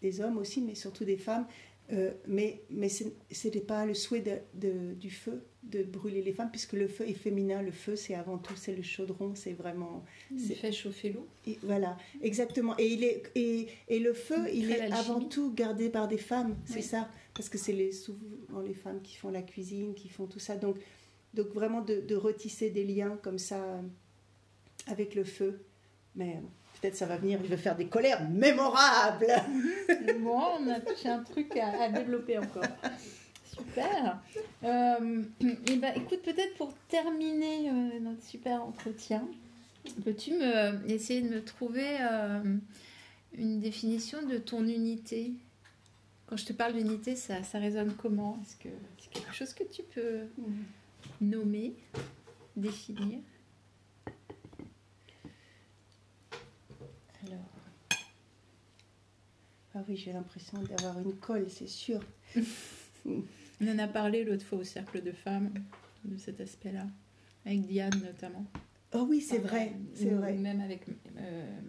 des hommes aussi, mais surtout des femmes. Euh, mais mais ce n'était pas le souhait de, du feu de brûler les femmes, puisque le feu est féminin. Le feu, c'est avant tout, c'est le chaudron, c'est vraiment. Il fait chauffer l'eau. Voilà, exactement. Et, il est, et, et le feu, il est avant tout gardé par des femmes, c'est ça, parce que c'est les, souvent les femmes qui font la cuisine, qui font tout ça. Donc, donc vraiment de, retisser des liens comme ça euh, avec le feu. Mais euh, peut-être ça va venir, je vais faire des colères mémorables. Moi, on a touché un truc à, développer encore. Super. Euh, et ben, écoute, peut-être pour terminer notre super entretien, peux-tu me essayer de me trouver une définition de ton unité? Quand je te parle d'unité, ça, ça résonne comment? Est-ce que c'est quelque chose que tu peux mm nommer, définir. Alors. Ah oui, j'ai l'impression d'avoir une colle, c'est sûr. On en a parlé l'autre fois au cercle de femmes, de cet aspect-là, avec Diane notamment. Oh oui, c'est vrai, c'est vrai. Même avec euh,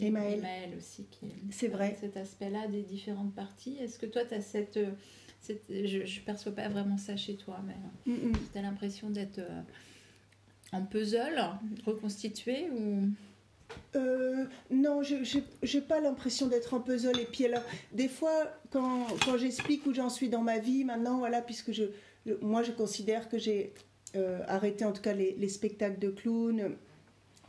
Emmaël. aussi. C'est vrai. Cet aspect-là des différentes parties. Est-ce que toi, tu as cette je ne perçois pas vraiment ça chez toi, mais tu as l'impression d'être euh, en puzzle, reconstitué ou... Euh, non, je n'ai pas l'impression d'être en puzzle. Et puis alors, des fois, quand, quand j'explique où j'en suis dans ma vie, maintenant, voilà, puisque je, moi, je considère que j'ai euh, arrêté en tout cas les, les spectacles de clown,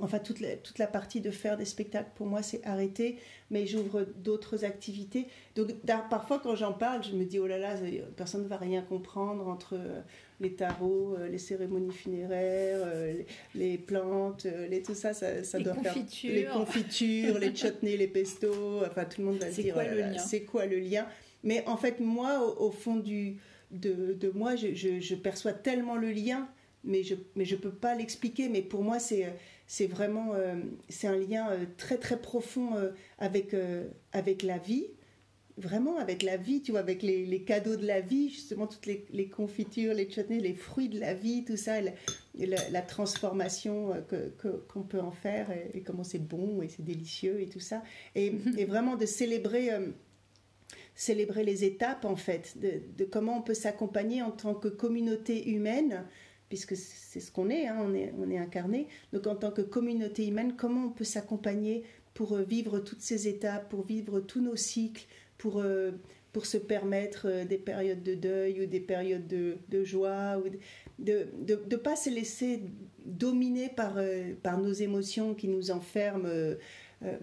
Enfin, toute la, toute la partie de faire des spectacles, pour moi, c'est arrêté, mais j'ouvre d'autres activités. Donc, parfois, quand j'en parle, je me dis, oh là là, personne ne va rien comprendre entre euh, les tarots, euh, les cérémonies funéraires, euh, les, plantes, les, tout ça, ça, ça les doit confitures. faire... Les confitures. les chutneys, les pestos, enfin, tout le monde va se dire, c'est quoi le lien? Mais en fait, moi, au, fond du, de, de moi, je, je, je, perçois tellement le lien, mais je ne mais je peux pas l'expliquer, mais pour moi, c'est c'est vraiment euh, c'est un lien euh, très très profond euh, avec, avec la vie vraiment avec la vie, tu vois, avec les, les cadeaux de la vie, justement toutes les, les, confitures, les chutneys, les fruits de la vie, tout ça, la, la, transformation qu'on peut en faire et, comment c'est bon et c'est délicieux et tout ça. Et, et vraiment de célébrer, célébrer les étapes, en fait, de, de comment on peut s'accompagner en tant que communauté humaine puisque c'est ce qu'on est, hein, on est, on est incarné. Donc en tant que communauté humaine, comment on peut s'accompagner pour euh, vivre toutes ces étapes, pour vivre tous nos cycles, pour, euh, pour se permettre euh, des périodes de deuil ou des périodes de, joie, ou de ne pas se laisser dominer par, par nos émotions qui nous enferment.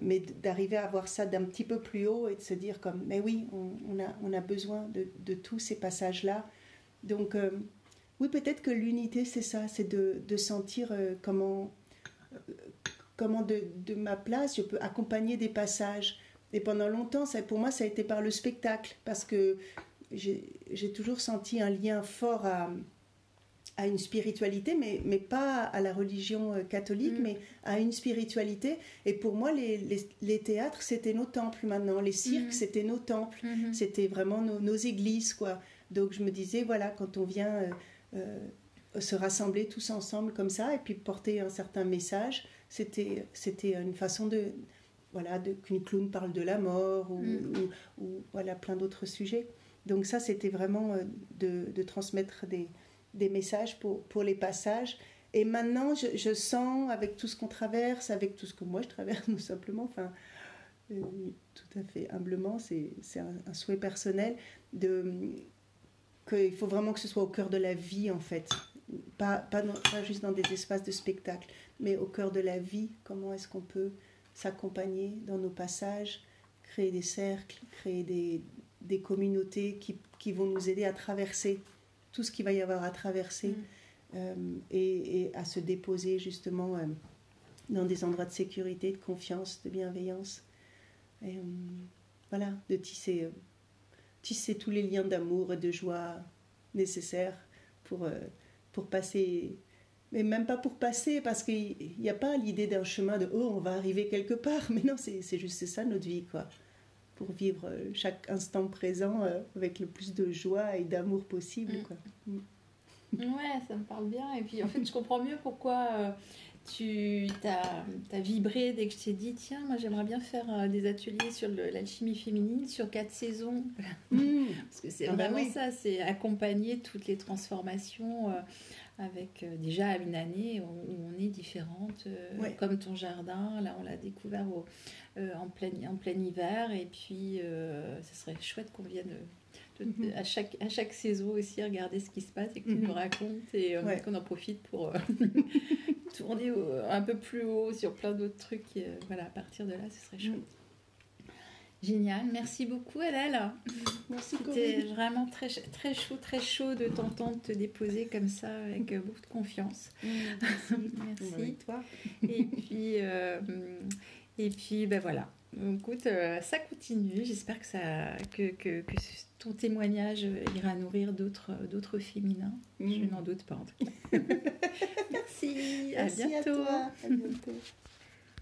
mais d'arriver à voir ça d'un petit peu plus haut et de se dire comme mais oui on, on a, on a besoin de, de tous ces passages là donc oui, peut-être que l'unité, c'est ça, c'est de, de, sentir euh, comment, euh, comment de, de, ma place, je peux accompagner des passages. Et pendant longtemps, ça, pour moi, ça a été par le spectacle, parce que j'ai toujours senti un lien fort à, à une spiritualité, mais, mais pas à la religion euh, catholique, mm. mais à une spiritualité. Et pour moi, les, les, les théâtres, c'était nos temples maintenant. Les cirques, mm. c'était nos temples. Mm-hmm. C'était vraiment nos, nos, églises, quoi. Donc je me disais, voilà, quand on vient... Euh, se rassembler tous ensemble comme ça et puis porter un certain message. C'était, c'était une façon de, voilà, qu'une clown parle de la mort ou, mm. ou, voilà, plein d'autres sujets. Donc ça, c'était vraiment euh, de, de, transmettre des, des messages pour, pour, les passages. Et maintenant, je, je sens, avec tout ce qu'on traverse, avec tout ce que moi je traverse, tout simplement, enfin, euh, tout à fait humblement, c'est un, un, souhait personnel, de qu'il faut vraiment que ce soit au cœur de la vie, en fait. Pas, pas, pas juste dans des espaces de spectacle, mais au cœur de la vie. Comment est-ce qu'on peut s'accompagner dans nos passages, créer des cercles, créer des, des communautés qui, qui, vont nous aider à traverser tout ce qu'il va y avoir à traverser mm. euh, et, et, à se déposer justement euh, dans des endroits de sécurité, de confiance, de bienveillance. Et, euh, voilà, de tisser, tisser tous les liens d'amour et de joie nécessaires pour, euh, pour passer mais même pas pour passer, parce qu'il n'y a pas l'idée d'un chemin de oh, on va arriver quelque part, mais non, c'est juste ça notre vie, quoi. Pour vivre euh, chaque instant présent euh, avec le plus de joie et d'amour possible, mm. quoi. Mm. Ouais, ça me parle bien. Et puis en fait, je comprends mieux pourquoi euh, tu as, vibré dès que je t'ai dit tiens, moi j'aimerais bien faire des ateliers sur l'alchimie féminine sur quatre saisons. Parce que c'est ah bah vraiment ça, c'est accompagner toutes les transformations avec euh, déjà une année où, on est différente, euh, comme ton jardin. Là, on l'a découvert euh, en, plein, en plein hiver. Et puis, ce serait chouette qu'on vienne mhm. à, chaque, à chaque saison aussi regarder ce qui se passe et que tu nous mhm. racontes et qu'on en profite pour tourner un peu plus haut sur plein d'autres trucs. Et, voilà, à partir de là, ce serait chouette. Génial, merci beaucoup Adèle. Merci C'était vraiment très, très chaud, très chaud de t'entendre te déposer comme ça avec euh, beaucoup de confiance. Mmh, merci. merci. toi. Et puis, euh, et puis ben voilà. Écoute, euh, ça continue. J'espère que, ça, que, que, que, ton témoignage ira nourrir d'autres, d'autres féminins. Je mmh. n'en doute pas en tout cas. merci. merci. À bientôt. À, toi. à bientôt.